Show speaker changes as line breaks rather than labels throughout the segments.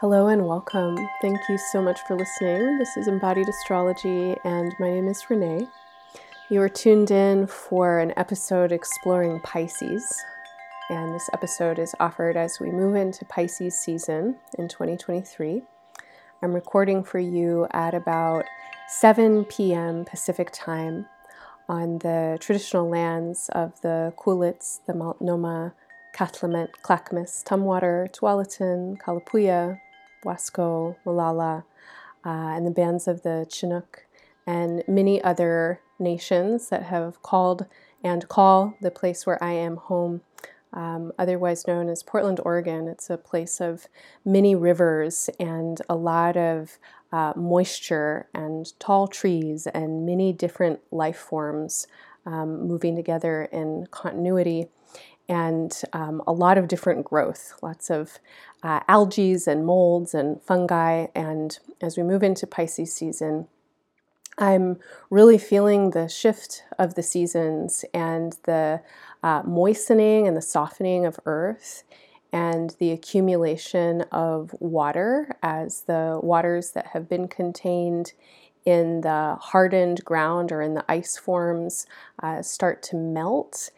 Hello and welcome. Thank you so much for listening. This is Embodied Astrology, and my name is Renee. You are tuned in for an episode exploring Pisces, and this episode is offered as we move into Pisces season in 2023. I'm recording for you at about 7 p.m. Pacific time on the traditional lands of the Cowlitz, the Multnomah, Kathlamet, Clackamas, Tumwater, Tualatin, Kalapuya, Wasco, Molalla, uh, and the bands of the Chinook, and many other nations that have called and call the place where I am home, um, otherwise known as Portland, Oregon. It's a place of many rivers and a lot of uh, moisture and tall trees and many different life forms um, moving together in continuity and um, a lot of different growth, lots of uh, algae and molds and fungi. And as we move into Pisces season, I'm really feeling the shift of the seasons and the uh, moistening and the softening of earth and the accumulation of water as the waters that have been contained in the hardened ground or in the ice forms uh, start to melt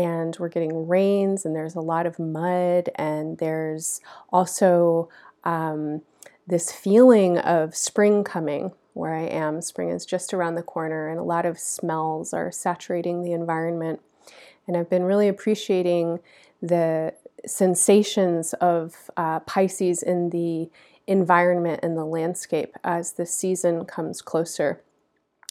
and we're getting rains and there's a lot of mud and there's also um, this feeling of spring coming where I am. Spring is just around the corner and a lot of smells are saturating the environment. And I've been really appreciating the sensations of uh, Pisces in the environment and the landscape as the season comes closer.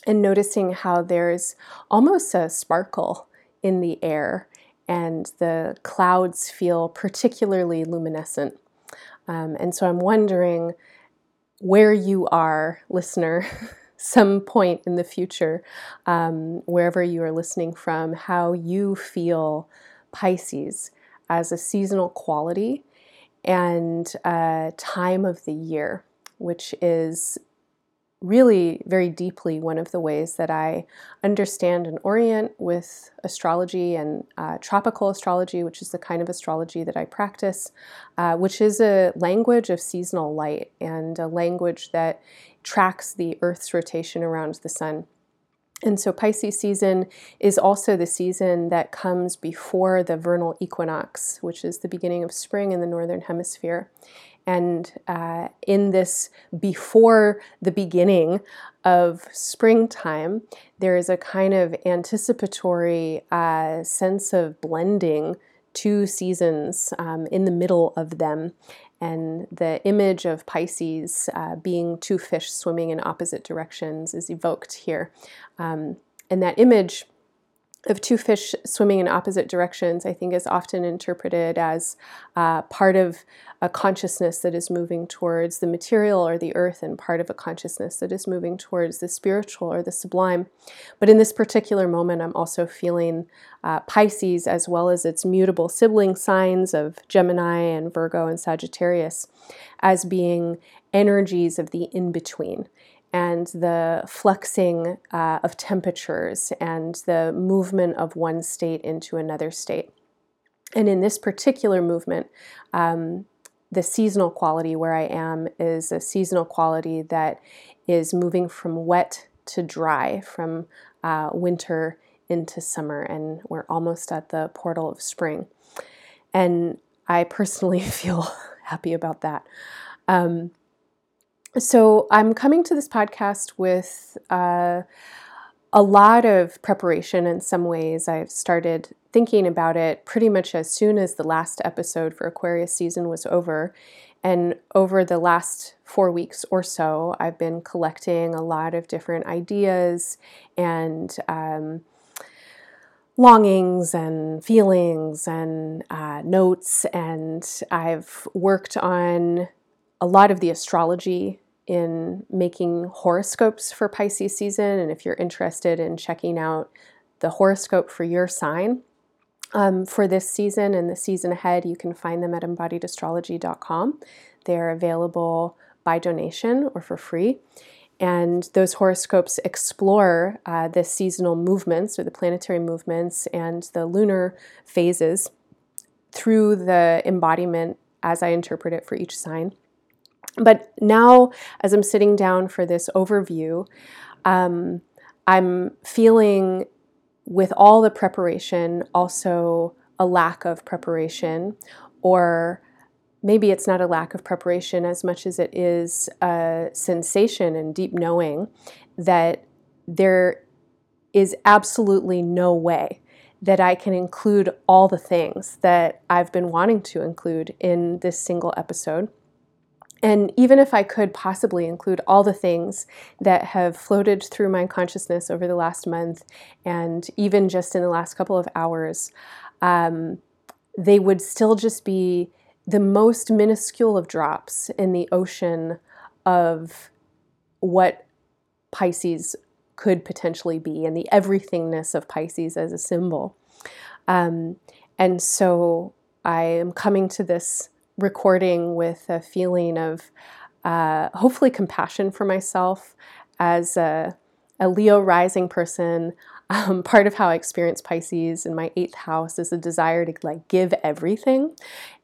And noticing how there's almost a sparkle in the air, and the clouds feel particularly luminescent. Um, and so I'm wondering where you are, listener, some point in the future, um, wherever you are listening from, how you feel Pisces as a seasonal quality and a time of the year, which is really very deeply one of the ways that I understand and orient with astrology and uh, tropical astrology, which is the kind of astrology that I practice, uh, which is a language of seasonal light and a language that tracks the Earth's rotation around the sun. And so Pisces season is also the season that comes before the vernal equinox, which is the beginning of spring in the northern hemisphere. And uh, in this, before the beginning of springtime, there is a kind of anticipatory uh, sense of blending two seasons um, in the middle of them. And the image of Pisces uh, being two fish swimming in opposite directions is evoked here. Um, and that image of two fish swimming in opposite directions, I think, is often interpreted as uh, part of a consciousness that is moving towards the material or the earth, and part of a consciousness that is moving towards the spiritual or the sublime. But in this particular moment, I'm also feeling uh, Pisces as well as its mutable sibling signs of Gemini and Virgo and Sagittarius as being energies of the in between and the flexing uh, of temperatures and the movement of one state into another state. And in this particular movement, um, the seasonal quality where I am is a seasonal quality that is moving from wet to dry, from uh, winter into summer, and we're almost at the portal of spring. And I personally feel happy about that. Um, so I'm coming to this podcast with uh, a lot of preparation in some ways. I've started thinking about it pretty much as soon as the last episode for Aquarius season was over. And over the last four weeks or so, I've been collecting a lot of different ideas and um, longings and feelings and uh, notes. And I've worked on a lot of the astrology in making horoscopes for Pisces season. And if you're interested in checking out the horoscope for your sign um, for this season and the season ahead, you can find them at embodiedastrology.com. They're available by donation or for free. And those horoscopes explore uh, the seasonal movements or the planetary movements and the lunar phases through the embodiment as I interpret it for each sign. But now, as I'm sitting down for this overview, um, I'm feeling with all the preparation also a lack of preparation, or maybe it's not a lack of preparation as much as it is a sensation and deep knowing that there is absolutely no way that I can include all the things that I've been wanting to include in this single episode. And even if I could possibly include all the things that have floated through my consciousness over the last month and even just in the last couple of hours, um, they would still just be the most minuscule of drops in the ocean of what Pisces could potentially be and the everythingness of Pisces as a symbol. Um, and so I am coming to this recording with a feeling of uh, hopefully compassion for myself as a, a Leo rising person. Um, part of how I experience Pisces in my eighth house is a desire to like give everything,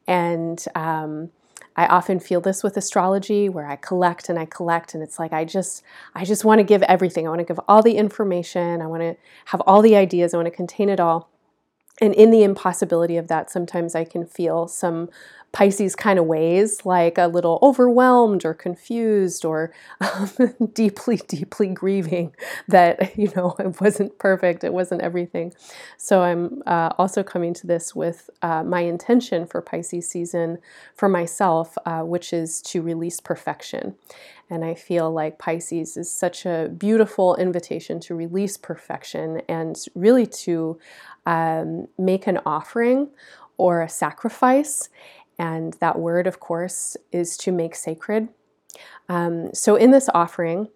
and um, I often feel this with astrology where I collect and I collect and it's like I just I just want to give everything. I want to give all the information. I want to have all the ideas. I want to contain it all. And in the impossibility of that, sometimes I can feel some Pisces kind of ways, like a little overwhelmed or confused or um, deeply, deeply grieving that, you know, it wasn't perfect, it wasn't everything. So I'm uh, also coming to this with uh, my intention for Pisces season for myself, uh, which is to release perfection. And I feel like Pisces is such a beautiful invitation to release perfection and really to um, make an offering or a sacrifice and that word, of course, is to make sacred. Um, so, in this offering,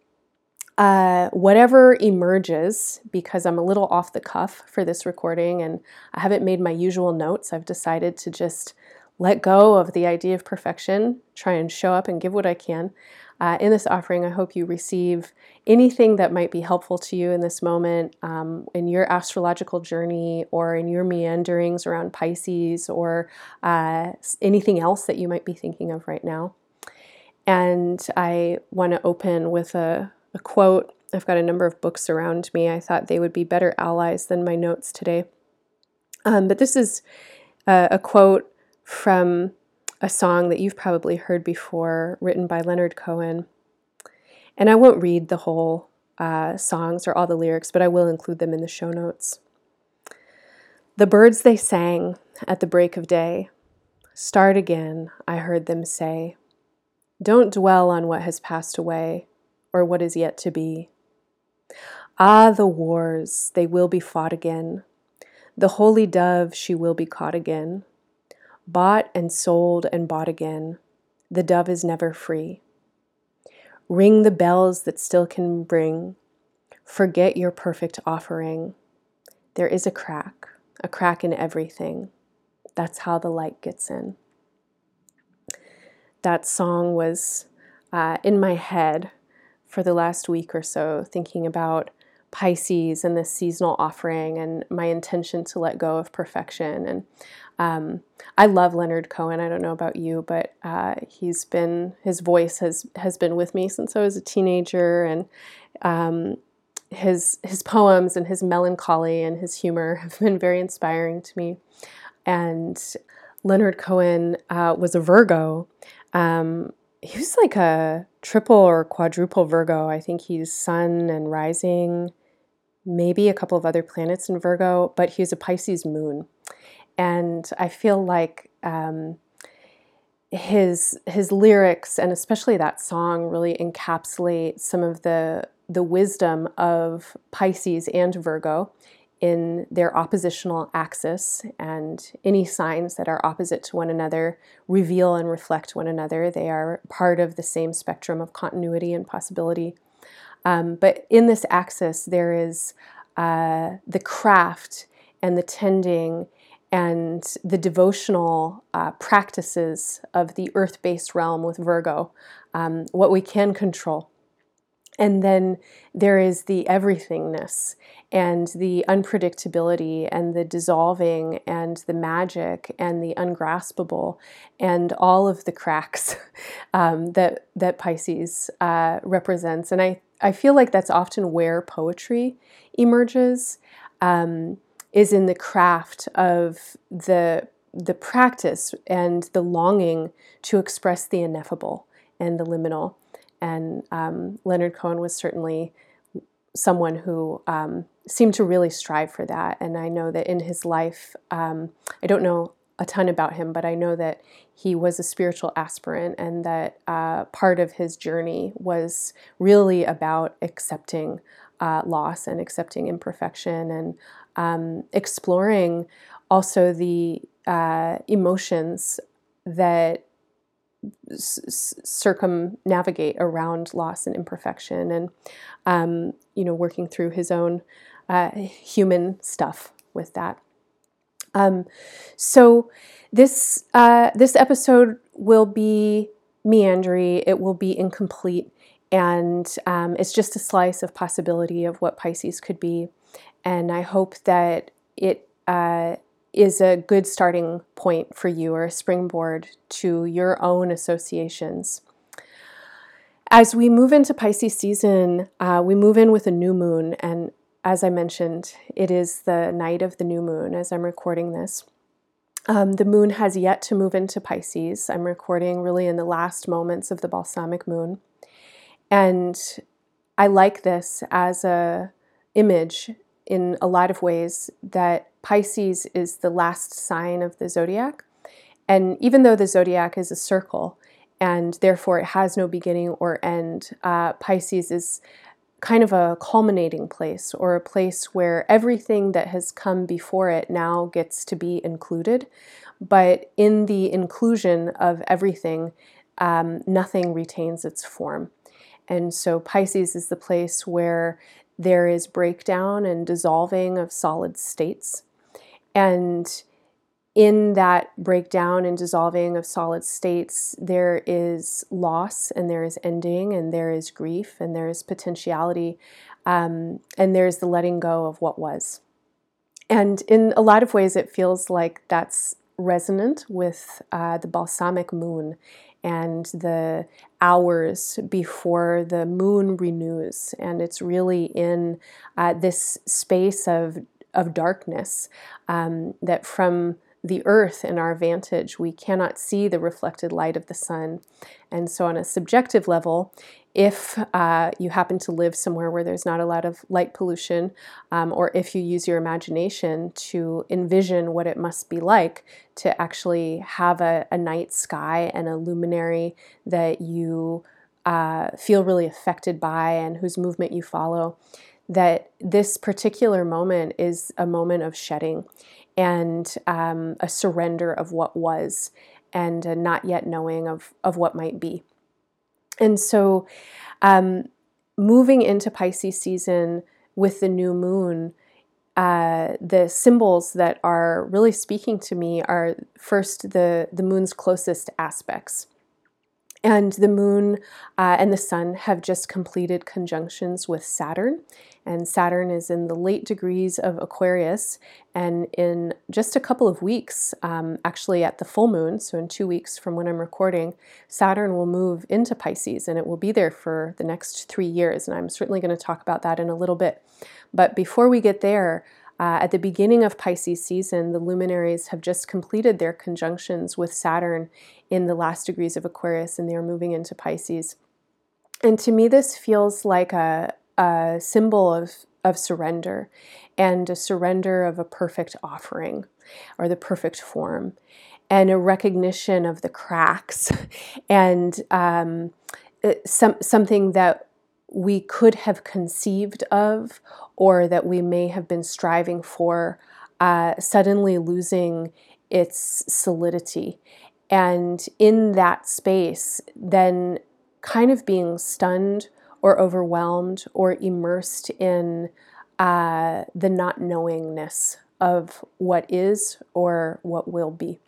uh, whatever emerges, because I'm a little off the cuff for this recording and I haven't made my usual notes, I've decided to just let go of the idea of perfection, try and show up and give what I can. Uh, in this offering, I hope you receive anything that might be helpful to you in this moment, um, in your astrological journey, or in your meanderings around Pisces, or uh, anything else that you might be thinking of right now. And I want to open with a, a quote. I've got a number of books around me. I thought they would be better allies than my notes today. Um, but this is a, a quote from a song that you've probably heard before, written by Leonard Cohen. And I won't read the whole uh, songs or all the lyrics, but I will include them in the show notes. The birds they sang at the break of day, start again, I heard them say. Don't dwell on what has passed away or what is yet to be. Ah, the wars, they will be fought again. The holy dove, she will be caught again bought and sold and bought again. The dove is never free. Ring the bells that still can ring. Forget your perfect offering. There is a crack, a crack in everything. That's how the light gets in. That song was uh, in my head for the last week or so, thinking about Pisces and this seasonal offering and my intention to let go of perfection. And um, I love Leonard Cohen. I don't know about you, but uh, he's been his voice has has been with me since I was a teenager, and um, his his poems and his melancholy and his humor have been very inspiring to me. And Leonard Cohen uh, was a Virgo. Um, he was like a triple or quadruple Virgo. I think he's Sun and Rising maybe a couple of other planets in Virgo, but he's a Pisces moon. And I feel like um, his his lyrics and especially that song really encapsulate some of the the wisdom of Pisces and Virgo in their oppositional axis and any signs that are opposite to one another reveal and reflect one another. They are part of the same spectrum of continuity and possibility. Um, but in this axis, there is uh, the craft and the tending and the devotional uh, practices of the earth based realm with Virgo, um, what we can control. And then there is the everythingness and the unpredictability and the dissolving and the magic and the ungraspable and all of the cracks um, that that Pisces uh, represents. And I, I feel like that's often where poetry emerges, um, is in the craft of the the practice and the longing to express the ineffable and the liminal. And um, Leonard Cohen was certainly someone who um, seemed to really strive for that. And I know that in his life, um, I don't know a ton about him, but I know that he was a spiritual aspirant and that uh, part of his journey was really about accepting uh, loss and accepting imperfection and um, exploring also the uh, emotions that circumnavigate around loss and imperfection and um, you know working through his own uh, human stuff with that um, so this uh, this episode will be meandering. It will be incomplete. And um, it's just a slice of possibility of what pisces could be. And i hope that it uh, is a good starting point for you or a springboard to your own associations. As we move into Pisces season, uh, we move in with a new moon, and as I mentioned, it is the night of the new moon as I'm recording this. Um, the moon has yet to move into Pisces. I'm recording really in the last moments of the balsamic moon. And I like this as a image in a lot of ways that Pisces is the last sign of the zodiac. And even though the zodiac is a circle and therefore it has no beginning or end, uh, Pisces is kind of a culminating place or a place where everything that has come before it now gets to be included. But in the inclusion of everything, um, nothing retains its form. And so Pisces is the place where there is breakdown and dissolving of solid states. And in that breakdown and dissolving of solid states, there is loss and there is ending and there is grief and there is potentiality um, and there's the letting go of what was. And in a lot of ways, it feels like that's resonant with uh, the balsamic moon and the hours before the moon renews. And it's really in uh, this space of, of darkness um, that from the earth in our vantage, we cannot see the reflected light of the sun. And so, on a subjective level, if uh, you happen to live somewhere where there's not a lot of light pollution, um, or if you use your imagination to envision what it must be like to actually have a, a night sky and a luminary that you uh, feel really affected by and whose movement you follow, that this particular moment is a moment of shedding and um, a surrender of what was and a not yet knowing of, of what might be. And so, um, moving into Pisces season with the new moon, uh, the symbols that are really speaking to me are first the, the moon's closest aspects. And the moon uh, and the sun have just completed conjunctions with Saturn. And Saturn is in the late degrees of Aquarius. And in just a couple of weeks, um, actually at the full moon, so in two weeks from when I'm recording, Saturn will move into Pisces and it will be there for the next three years. And I'm certainly going to talk about that in a little bit. But before we get there, uh, at the beginning of Pisces season, the luminaries have just completed their conjunctions with Saturn in the last degrees of Aquarius and they're moving into Pisces. And to me, this feels like a, a symbol of, of surrender and a surrender of a perfect offering or the perfect form and a recognition of the cracks and um, some, something that we could have conceived of or that we may have been striving for uh, suddenly losing its solidity. And in that space, then kind of being stunned or overwhelmed or immersed in uh, the not knowingness of what is or what will be.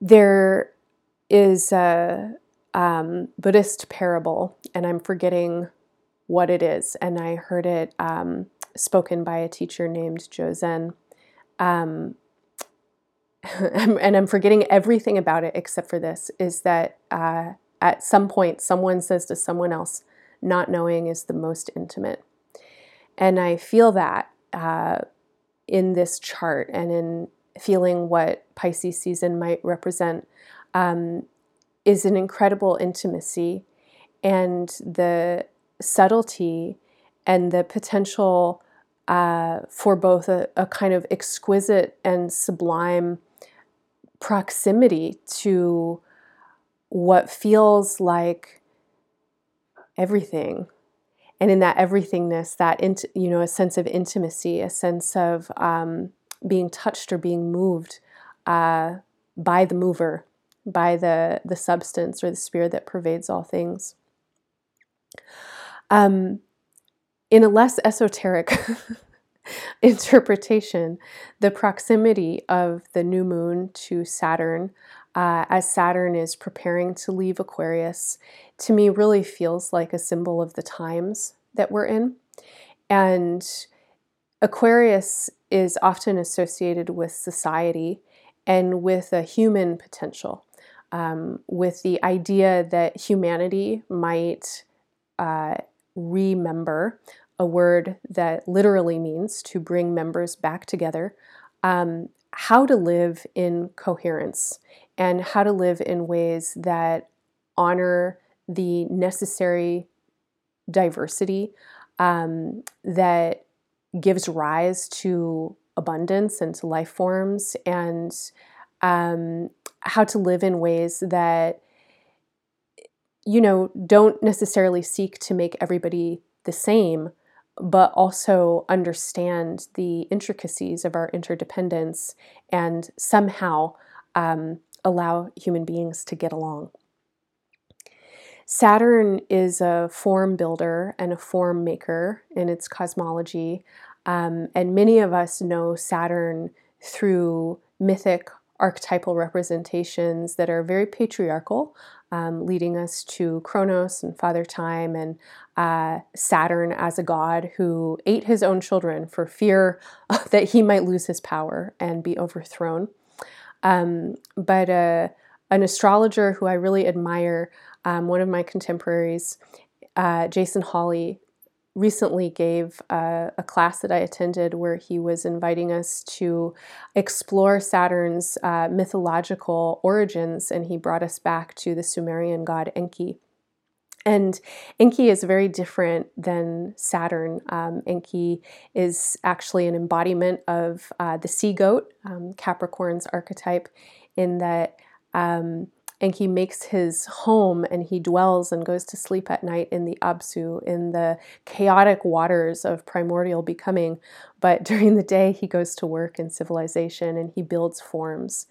There is a, um, Buddhist parable, and I'm forgetting what it is. And I heard it um, spoken by a teacher named Joe Zen. Um, and I'm forgetting everything about it except for this is that uh, at some point someone says to someone else, not knowing is the most intimate. And I feel that uh, in this chart and in feeling what Pisces season might represent um, is an incredible intimacy and the subtlety and the potential uh, for both a, a, kind of exquisite and sublime proximity to what feels like everything. And in that everythingness that int- you know a sense of intimacy a sense of um, being touched or being moved uh, by the mover by the the substance or the spirit that pervades all things um, in a less esoteric interpretation, the proximity of the new moon to Saturn, uh, as Saturn is preparing to leave Aquarius, to me really feels like a symbol of the times that we're in. And Aquarius is often associated with society and with a human potential, um, with the idea that humanity might uh, remember a word that literally means to bring members back together, um, how to live in coherence and how to live in ways that honor the necessary diversity um, that gives rise to abundance and to life forms and um, how to live in ways that you know don't necessarily seek to make everybody the same but also understand the intricacies of our interdependence and somehow um, allow human beings to get along. Saturn is a form builder and a form maker in its cosmology, um, and many of us know Saturn through mythic archetypal representations that are very patriarchal, um, leading us to Kronos and Father Time and uh, Saturn as a god who ate his own children for fear that he might lose his power and be overthrown. Um, but uh, an astrologer who I really admire, um, one of my contemporaries, uh, Jason Holley, recently gave a, a, class that I attended where he was inviting us to explore Saturn's uh, mythological origins, and he brought us back to the Sumerian god Enki. And Enki is very different than Saturn. Um, Enki is actually an embodiment of uh, the sea goat, um, Capricorn's archetype, in that um, and he makes his home and he dwells and goes to sleep at night in the Absu, in the chaotic waters of primordial becoming. But during the day, he goes to work in civilization and he builds forms.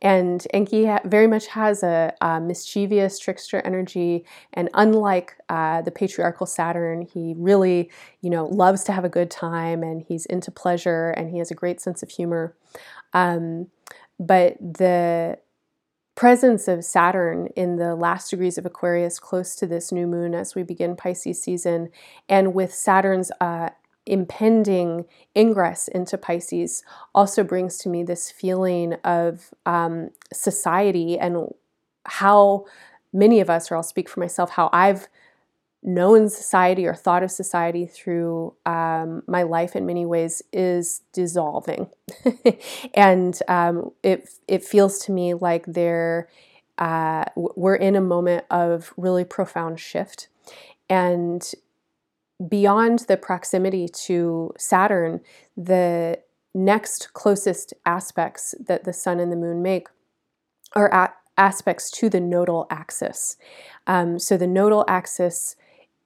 And Enki very much has a, a, mischievous trickster energy, and unlike uh, the patriarchal Saturn, he really, you know, loves to have a good time, and he's into pleasure, and he has a great sense of humor. Um, but the presence of Saturn in the last degrees of Aquarius close to this new moon as we begin Pisces season, and with Saturn's uh, impending ingress into Pisces, also brings to me this feeling of um, society and how many of us, or I'll speak for myself, how I've known society or thought of society through um, my life in many ways is dissolving. and um, it, it feels to me like there, uh, we're in a moment of really profound shift. And beyond the proximity to Saturn, the next closest aspects that the sun and the moon make are at aspects to the nodal axis. Um, so the nodal axis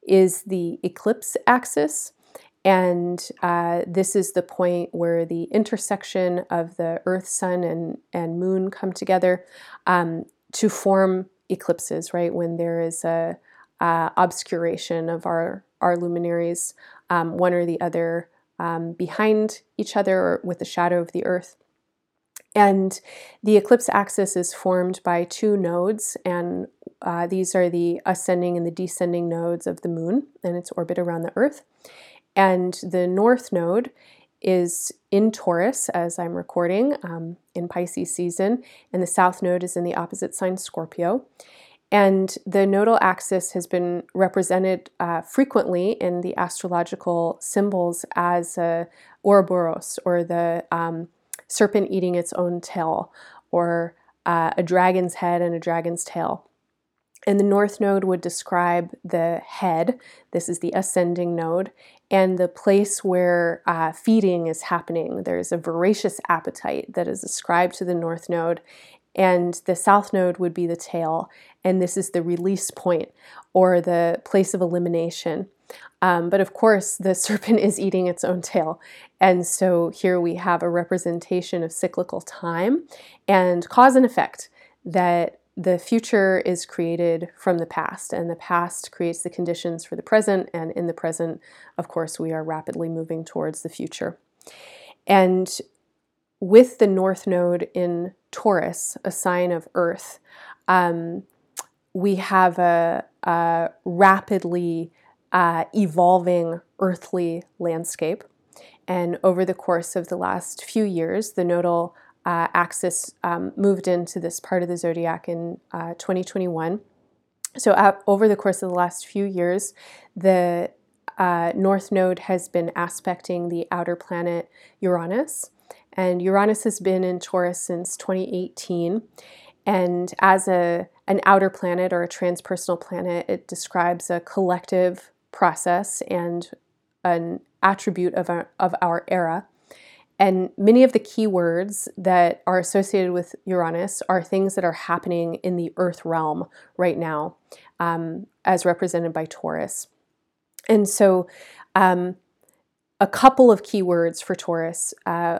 is the eclipse axis. And uh, this is the point where the intersection of the Earth, Sun, and, and Moon come together um, to form eclipses, right? When there is a uh, obscuration of our, our luminaries, um, one or the other um, behind each other or with the shadow of the Earth. And the eclipse axis is formed by two nodes, and uh, these are the ascending and the descending nodes of the moon and its orbit around the Earth. And the north node is in Taurus as I'm recording um, in Pisces season, and the south node is in the opposite sign Scorpio. And the nodal axis has been represented uh, frequently in the astrological symbols as a Ouroboros, or the um, serpent eating its own tail, or uh, a dragon's head and a dragon's tail. And the north node would describe the head. This is the ascending node and the place where uh, feeding is happening. There's a voracious appetite that is ascribed to the north node, and the south node would be the tail, and this is the release point or the place of elimination. Um, but of course, the serpent is eating its own tail. And so here we have a representation of cyclical time and cause and effect that the future is created from the past, and the past creates the conditions for the present. And in the present, of course, we are rapidly moving towards the future. And with the North Node in Taurus, a sign of Earth, um, we have a, a rapidly uh, evolving earthly landscape. And over the course of the last few years, the nodal uh, axis um, moved into this part of the zodiac in uh, 2021. So, uh, over the course of the last few years, the uh, North Node has been aspecting the outer planet Uranus. And Uranus has been in Taurus since 2018. And as a, an outer planet or a transpersonal planet, it describes a collective process and an attribute of our, of our era. And many of the keywords that are associated with Uranus are things that are happening in the Earth realm right now, um, as represented by Taurus. And so, um, a couple of keywords for Taurus uh,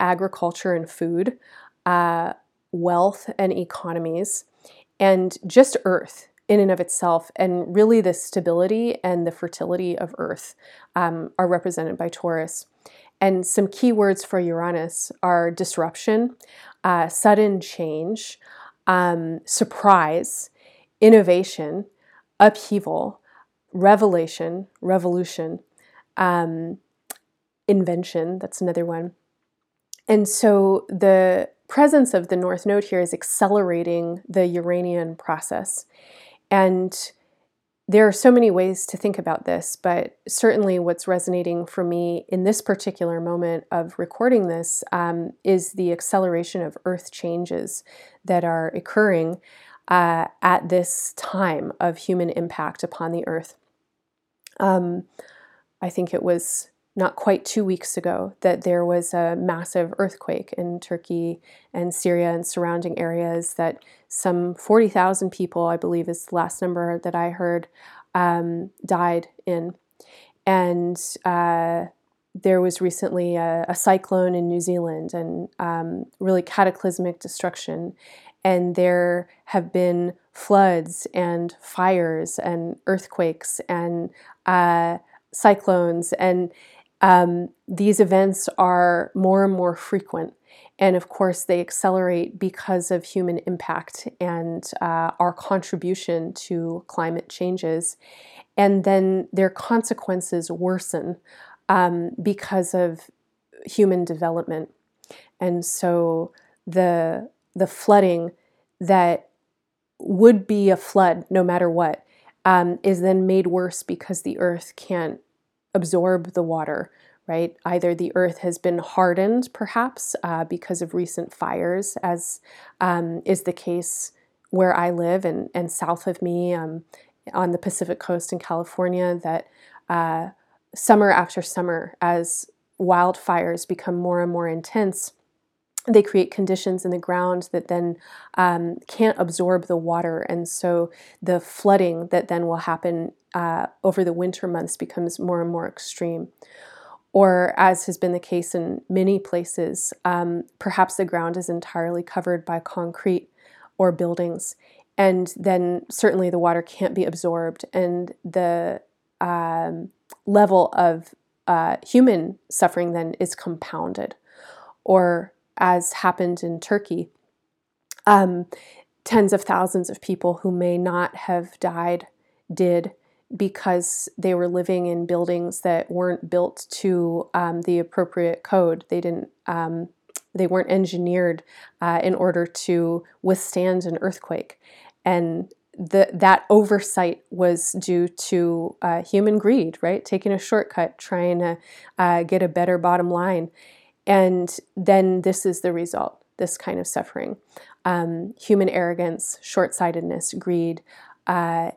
agriculture and food, uh, wealth and economies, and just Earth in and of itself, and really the stability and the fertility of Earth um, are represented by Taurus. And some key words for Uranus are disruption, uh, sudden change, um, surprise, innovation, upheaval, revelation, revolution, um, invention. That's another one. And so the presence of the North Node here is accelerating the Uranian process. And there are so many ways to think about this, but certainly what's resonating for me in this particular moment of recording this um, is the acceleration of Earth changes that are occurring uh, at this time of human impact upon the Earth. Um, I think it was not quite two weeks ago that there was a massive earthquake in Turkey and Syria and surrounding areas that some 40,000 people, I believe is the last number that I heard, um, died in. And uh, there was recently a, a, cyclone in New Zealand and um, really cataclysmic destruction. And there have been floods and fires and earthquakes and uh, cyclones and um, these events are more and more frequent. And of course, they accelerate because of human impact and uh, our contribution to climate changes. And then their consequences worsen um, because of human development. And so the, the flooding that would be a flood no matter what um, is then made worse because the earth can't absorb the water, right? Either the earth has been hardened, perhaps, uh, because of recent fires, as um, is the case where I live and, and south of me um, on the Pacific coast in California, that uh, summer after summer, as wildfires become more and more intense, they create conditions in the ground that then um, can't absorb the water. And so the flooding that then will happen uh, over the winter months becomes more and more extreme. Or, as has been the case in many places, um, perhaps the ground is entirely covered by concrete or buildings. And then certainly the water can't be absorbed, and the um, level of uh, human suffering then is compounded. Or, as happened in Turkey, um, tens of thousands of people who may not have died did because they were living in buildings that weren't built to um, the appropriate code. They didn't. Um, they weren't engineered uh, in order to withstand an earthquake, and the, that oversight was due to uh, human greed, right? Taking a shortcut, trying to uh, get a better bottom line, and then this is the result: this kind of suffering, um, human arrogance, short-sightedness, greed. Uh,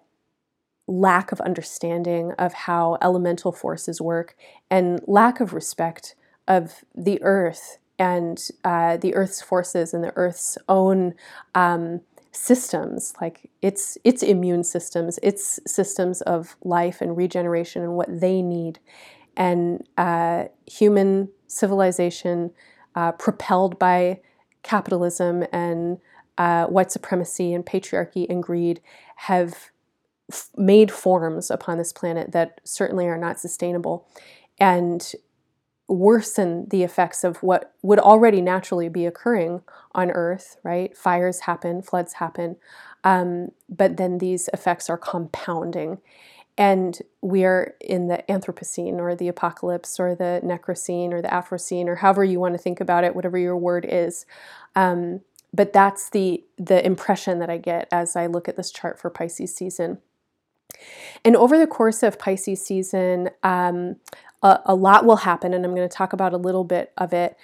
lack of understanding of how elemental forces work and lack of respect of the earth and uh, the earth's forces and the earth's own um, systems. Like its its immune systems. Its systems of life and regeneration and what they need. And uh, human civilization uh, propelled by capitalism and uh, white supremacy and patriarchy and greed have f- made forms upon this planet that certainly are not sustainable and worsen the effects of what would already naturally be occurring on Earth, right? Fires happen, floods happen, um, but then these effects are compounding. And we are in the Anthropocene or the apocalypse or the Necrocene or the Afrocene or however you want to think about it, whatever your word is. Um, but that's the the impression that I get as I look at this chart for Pisces season. And over the course of Pisces season, um, a, a lot will happen, and I'm going to talk about a little bit of it.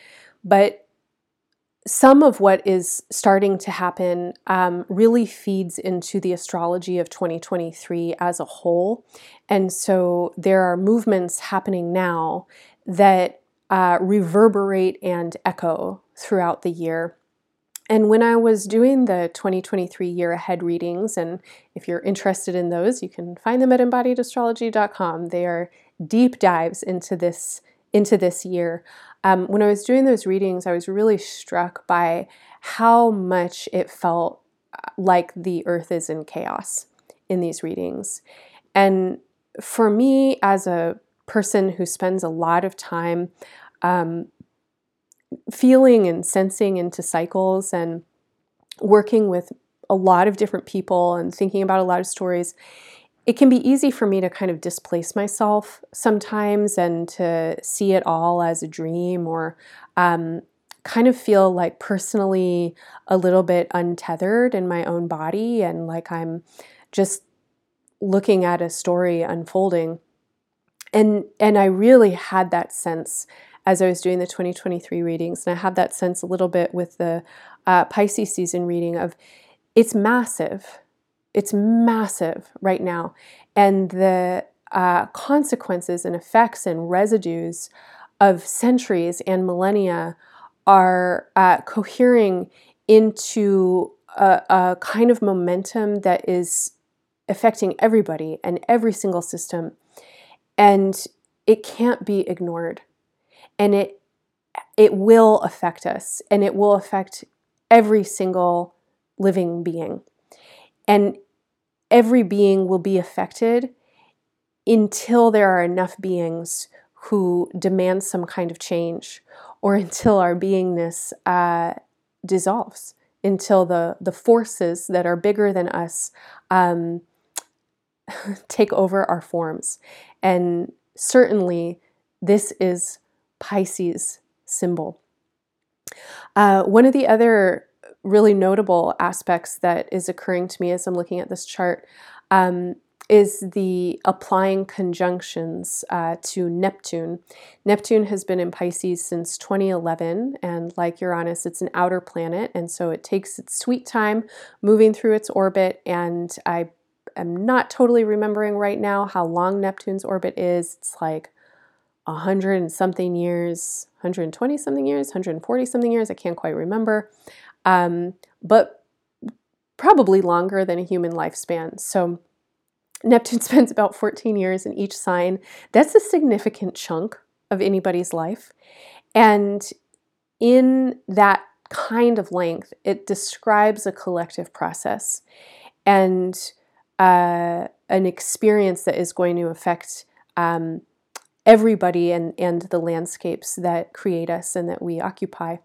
But some of what is starting to happen um, really feeds into the astrology of 2023 as a whole. And so there are movements happening now that uh, reverberate and echo throughout the year. And when I was doing the 2023 year ahead readings, and if you're interested in those, you can find them at embodiedastrology.com. They are deep dives into this into this year. Um, when I was doing those readings, I was really struck by how much it felt uh, like the earth is in chaos in these readings. And for me, as a person who spends a lot of time um, feeling and sensing into cycles and working with a lot of different people and thinking about a lot of stories, it can be easy for me to kind of displace myself sometimes and to see it all as a dream or um, kind of feel like personally a little bit untethered in my own body and like I'm just looking at a story unfolding. And and I really had that sense as I was doing the 2023 readings. And I have that sense a little bit with the uh, Pisces season reading of it's massive. It's massive right now. And the uh, consequences and effects and residues of centuries and millennia are uh, cohering into a, a kind of momentum that is affecting everybody and every single system. And it can't be ignored and it it will affect us and it will affect every single living being. And every being will be affected until there are enough beings who demand some kind of change or until our beingness uh, dissolves, until the, the forces that are bigger than us um, take over our forms. And certainly, this is Pisces symbol. Uh, one of the other really notable aspects that is occurring to me as I'm looking at this chart um, is the applying conjunctions uh, to Neptune. Neptune has been in Pisces since 2011, and like Uranus, it's an outer planet, and so it takes its sweet time moving through its orbit. And I am not totally remembering right now how long Neptune's orbit is. It's like 100 and something years, 120 something years, 140 something years, I can't quite remember, um, but probably longer than a human lifespan. So Neptune spends about 14 years in each sign. That's a significant chunk of anybody's life. And in that kind of length, it describes a collective process and uh, an experience that is going to affect um, everybody and, and the landscapes that create us and that we occupy.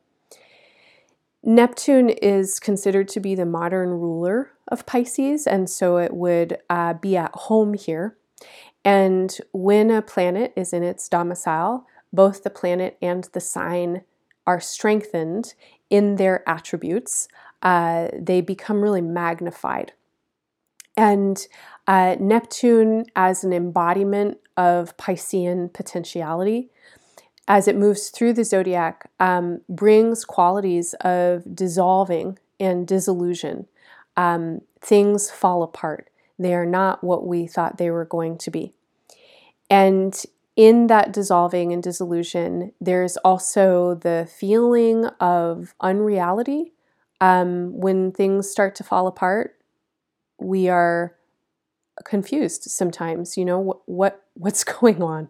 Neptune is considered to be the modern ruler of Pisces, and so it would uh, be at home here. And when a planet is in its domicile, both the planet and the sign are strengthened in their attributes. Uh, they become really magnified. And uh, Neptune, as an embodiment of Piscean potentiality, as it moves through the zodiac, um, brings qualities of dissolving and disillusion. Um, things fall apart. They are not what we thought they were going to be. And in that dissolving and disillusion, there's also the feeling of unreality. Um, when things start to fall apart, we are confused sometimes. You know what, what what's going on?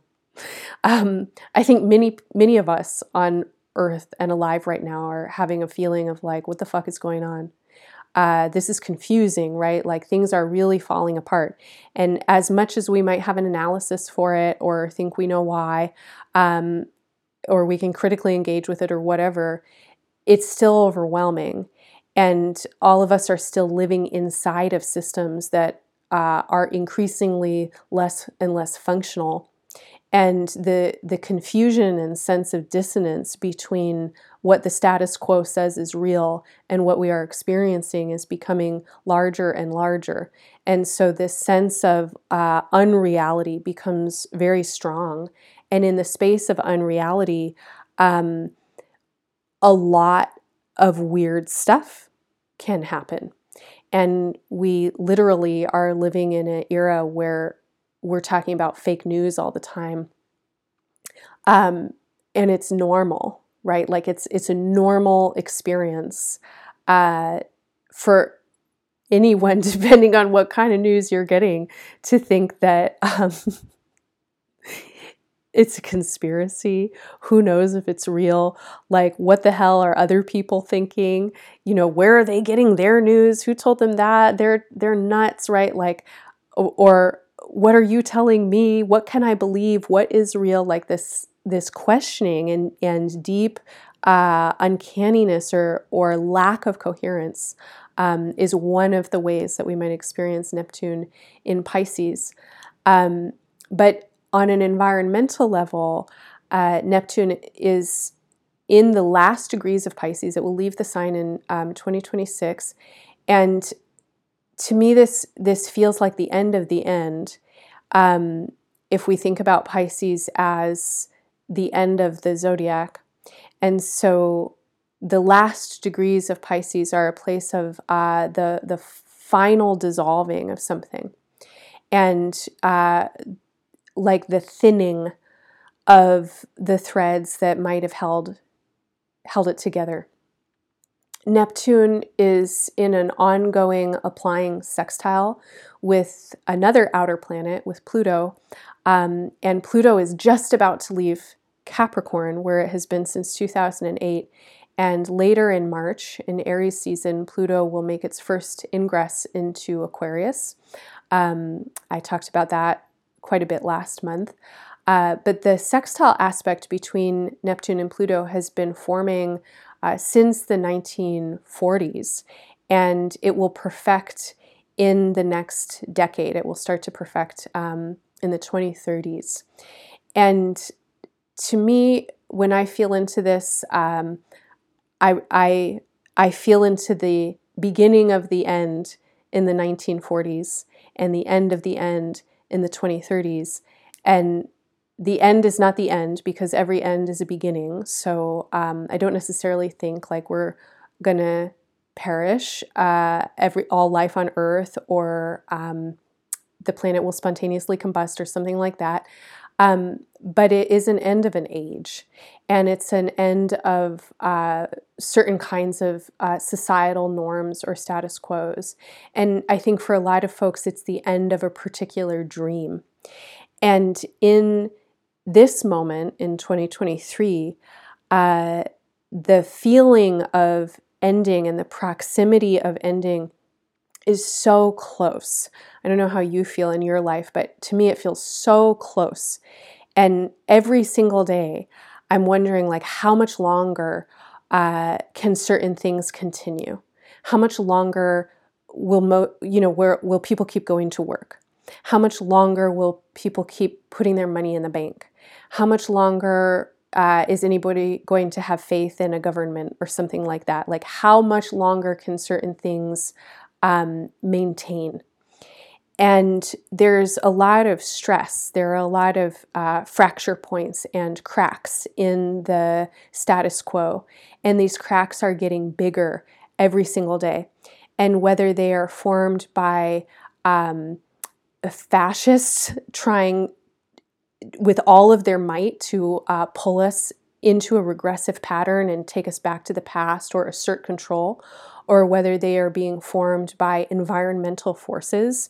Um, I think many many of us on Earth and alive right now are having a feeling of like, what the fuck is going on? Uh, this is confusing, right? Like things are really falling apart. And as much as we might have an analysis for it or think we know why, um, or we can critically engage with it or whatever, it's still overwhelming. And all of us are still living inside of systems that uh, are increasingly less and less functional and the the confusion and sense of dissonance between what the status quo says is real and what we are experiencing is becoming larger and larger. And so this sense of uh, unreality becomes very strong. And in the space of unreality um, a lot of weird stuff can happen. And we literally are living in an era where we're talking about fake news all the time. Um, and it's normal, right? Like it's it's a normal experience uh, for anyone, depending on what kind of news you're getting, to think that um, it's a conspiracy. Who knows if it's real? Like, what the hell are other people thinking? You know, where are they getting their news? Who told them that? They're they're nuts, right? Like, or what are you telling me? What can I believe? What is real? Like this this questioning and and deep uh, uncanniness or or lack of coherence um, is one of the ways that we might experience Neptune in Pisces. Um, but on an environmental level, uh, Neptune is in the last degrees of Pisces. It will leave the sign in um, 2026, and to me, this this feels like the end of the end. Um, if we think about Pisces as the end of the zodiac, and so the last degrees of Pisces are a place of uh, the the final dissolving of something, and uh, like the thinning of the threads that might have held held it together. Neptune is in an ongoing applying sextile with another outer planet, with Pluto. Um, and Pluto is just about to leave Capricorn, where it has been since 2008. And later in March, in Aries season, Pluto will make its first ingress into Aquarius. Um, I talked about that quite a bit last month. Uh, but the sextile aspect between Neptune and Pluto has been forming uh, since the 1940s, and it will perfect in the next decade. It will start to perfect um, in the 2030s. And to me, when I feel into this, um, I, I, I feel into the beginning of the end in the 1940s and the end of the end in the 2030s. And the end is not the end because every end is a beginning. So um, I don't necessarily think like we're gonna perish uh, every all life on Earth or um, the planet will spontaneously combust or something like that. Um, but it is an end of an age, and it's an end of uh, certain kinds of uh, societal norms or status quos. And I think for a lot of folks, it's the end of a particular dream. And in this moment in 2023, uh, the feeling of ending and the proximity of ending is so close. I don't know how you feel in your life, but to me, it feels so close. And every single day, I'm wondering, like, how much longer uh, can certain things continue? How much longer will mo- you know where will people keep going to work? How much longer will people keep putting their money in the bank? How much longer uh, is anybody going to have faith in a government or something like that? Like, how much longer can certain things um, maintain? And there's a lot of stress. There are a lot of uh, fracture points and cracks in the status quo. And these cracks are getting bigger every single day. And whether they are formed by um, fascists trying with all of their might to uh, pull us into a regressive pattern and take us back to the past or assert control, or whether they are being formed by environmental forces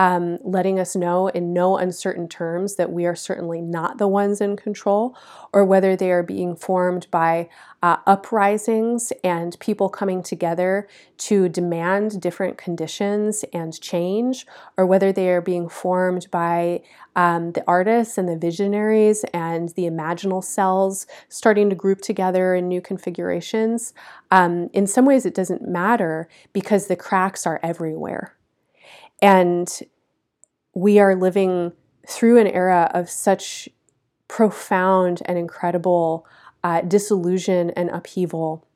um, letting us know in no uncertain terms that we are certainly not the ones in control, or whether they are being formed by uh, uprisings and people coming together to demand different conditions and change, or whether they are being formed by um, the artists and the visionaries and the imaginal cells starting to group together in new configurations. Um, in some ways, it doesn't matter because the cracks are everywhere. And we are living through an era of such profound and incredible uh, disillusion and upheaval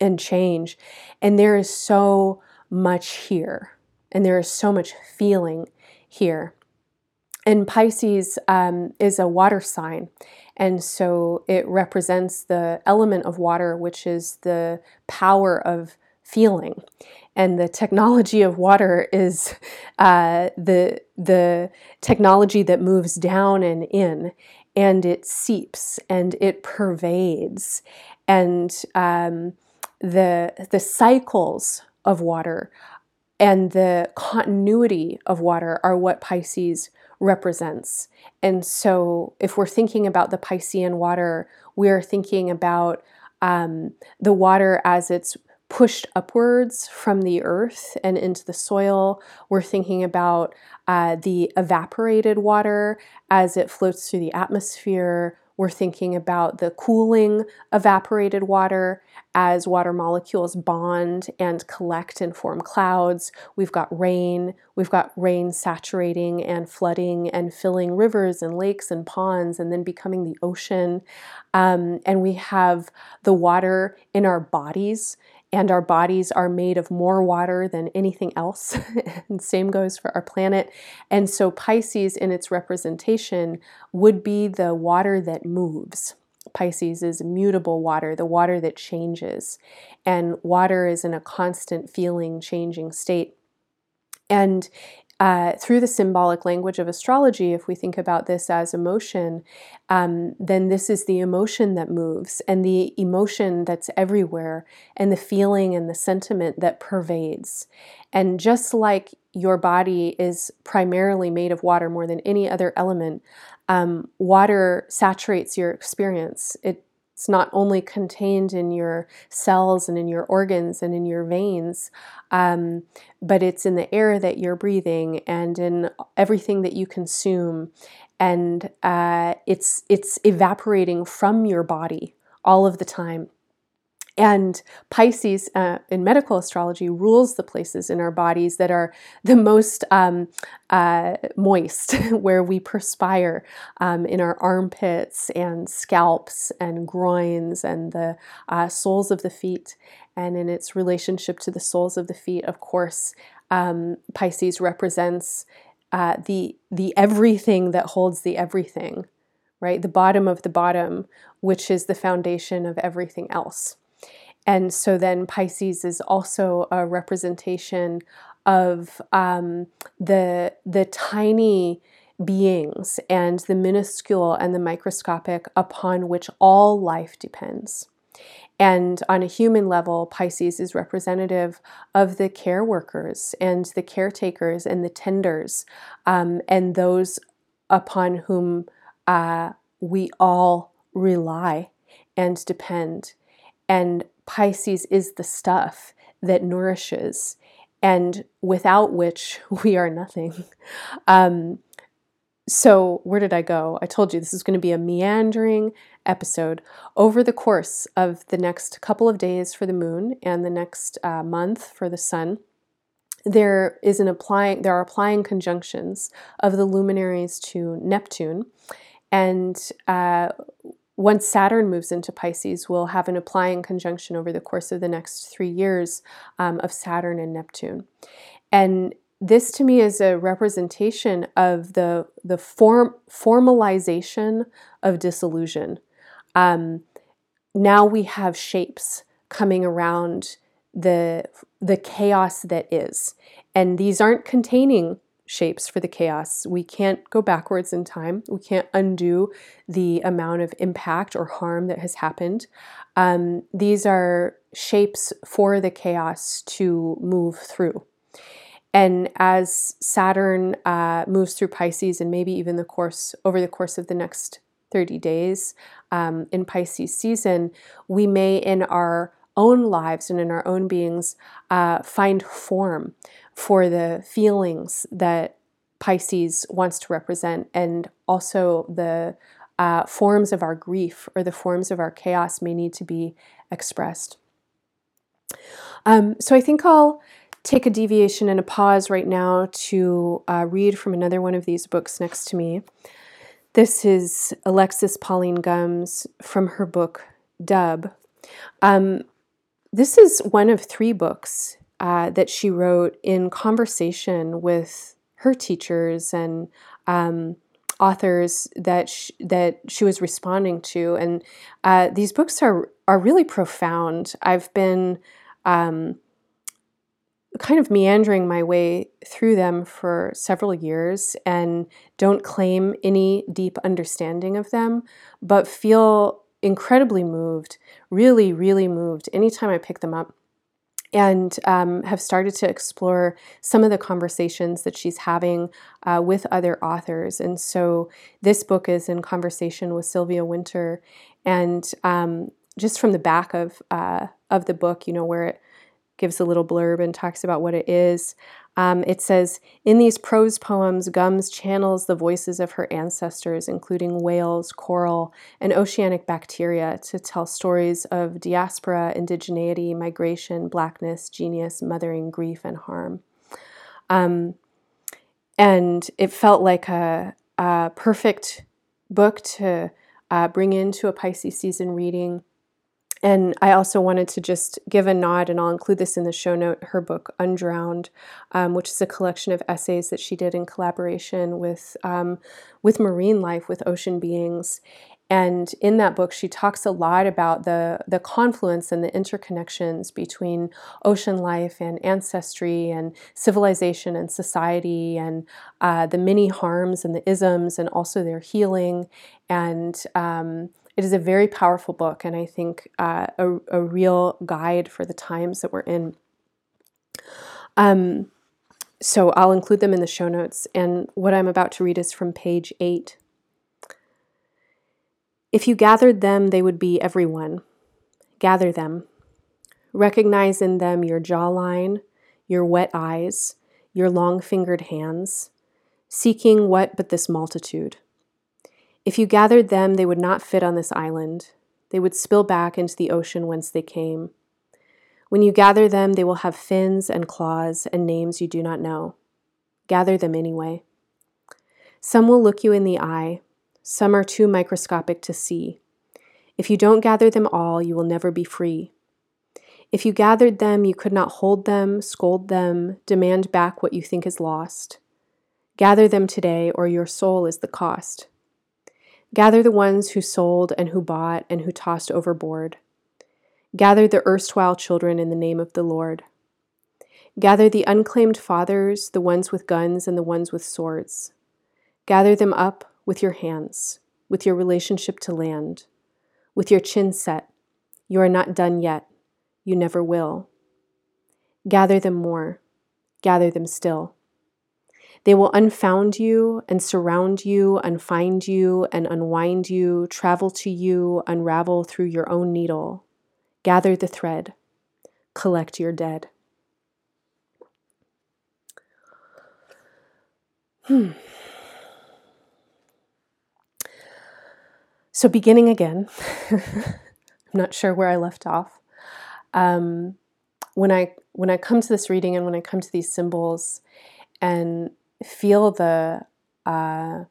and change. And there is so much here, and there is so much feeling here. And Pisces um, is a water sign, and so it represents the element of water, which is the power of feeling and the technology of water is uh, the the technology that moves down and in, and it seeps and it pervades, and um, the the cycles of water and the continuity of water are what Pisces represents. And so, if we're thinking about the Piscean water, we're thinking about um, the water as it's pushed upwards from the earth and into the soil. We're thinking about uh, the evaporated water as it floats through the atmosphere. We're thinking about the cooling evaporated water as water molecules bond and collect and form clouds. We've got rain. We've got rain saturating and flooding and filling rivers and lakes and ponds and then becoming the ocean. Um, and we have the water in our bodies and our bodies are made of more water than anything else. and same goes for our planet. And so Pisces in its representation would be the water that moves. Pisces is mutable water, the water that changes. And water is in a constant feeling, changing state. And uh, through the symbolic language of astrology, if we think about this as emotion, um, then this is the emotion that moves and the emotion that's everywhere and the feeling and the sentiment that pervades. And just like your body is primarily made of water more than any other element, um, water saturates your experience. It it's not only contained in your cells and in your organs and in your veins, um, but it's in the air that you're breathing and in everything that you consume. And uh, it's it's evaporating from your body all of the time. And Pisces uh, in medical astrology rules the places in our bodies that are the most um, uh, moist, where we perspire um, in our armpits and scalps and groins and the uh, soles of the feet. And in its relationship to the soles of the feet, of course, um, Pisces represents uh, the the everything that holds the everything, right? The bottom of the bottom, which is the foundation of everything else. And so then Pisces is also a representation of um, the, the tiny beings and the minuscule and the microscopic upon which all life depends. And on a human level, Pisces is representative of the care workers and the caretakers and the tenders um, and those upon whom uh, we all rely and depend. And Pisces is the stuff that nourishes and without which we are nothing. Um, so, where did I go? I told you this is going to be a meandering episode over the course of the next couple of days for the moon and the next uh, month for the sun. There is an applying there are applying conjunctions of the luminaries to Neptune, and uh, once Saturn moves into Pisces, we'll have an applying conjunction over the course of the next three years um, of Saturn and Neptune, and this to me is a representation of the the form formalization of disillusion. Um, now we have shapes coming around the the chaos that is, and these aren't containing shapes for the chaos. We can't go backwards in time. We can't undo the amount of impact or harm that has happened. Um, these are shapes for the chaos to move through. And as Saturn uh, moves through Pisces and maybe even the course over the course of the next 30 days um, in Pisces season, we may in our own lives and in our own beings uh, find form for the feelings that Pisces wants to represent and also the uh, forms of our grief or the forms of our chaos may need to be expressed. Um, so I think I'll take a deviation and a pause right now to uh, read from another one of these books next to me. This is Alexis Pauline Gumbs from her book Dub. Um, this is one of three books uh, that she wrote in conversation with her teachers and um, authors that she, that she was responding to, and uh, these books are are really profound. I've been um, kind of meandering my way through them for several years and don't claim any deep understanding of them, but feel incredibly moved, really, really moved anytime I pick them up. And um, have started to explore some of the conversations that she's having uh, with other authors. And so this book is in conversation with Sylvia Wynter, And um, just from the back of, uh, of the book, you know, where it gives a little blurb and talks about what it is. Um, it says, in these prose poems, Gumbs channels the voices of her ancestors, including whales, coral, and oceanic bacteria, to tell stories of diaspora, indigeneity, migration, blackness, genius, mothering, grief, and harm. Um, and it felt like a, a perfect book to uh, bring into a Pisces season reading and I also wanted to just give a nod, and I'll include this in the show note her book, Undrowned, um, which is a collection of essays that she did in collaboration with, um, with marine life, with ocean beings. And in that book, she talks a lot about the, the confluence and the interconnections between ocean life and ancestry and civilization and society and uh, the many harms and the isms and also their healing and um, it is a very powerful book, and I think uh, a, a, real guide for the times that we're in. Um, so I'll include them in the show notes. And what I'm about to read is from page eight. If you gathered them, they would be everyone. Gather them. Recognize in them your jawline, your wet eyes, your long fingered hands, seeking what but this multitude. If you gathered them, they would not fit on this island. They would spill back into the ocean whence they came. When you gather them, they will have fins and claws and names you do not know. Gather them anyway. Some will look you in the eye, some are too microscopic to see. If you don't gather them all, you will never be free. If you gathered them, you could not hold them, scold them, demand back what you think is lost. Gather them today, or your soul is the cost. Gather the ones who sold and who bought and who tossed overboard. Gather the erstwhile children in the name of the Lord. Gather the unclaimed fathers, the ones with guns and the ones with swords. Gather them up with your hands, with your relationship to land, with your chin set. You are not done yet. You never will. Gather them more. Gather them still. They will unfound you and surround you, unfind you and unwind you, travel to you, unravel through your own needle. Gather the thread, collect your dead. Hmm. so, beginning again, I'm not sure where I left off. Um, when I when I come to this reading and when I come to these symbols and feel the uh,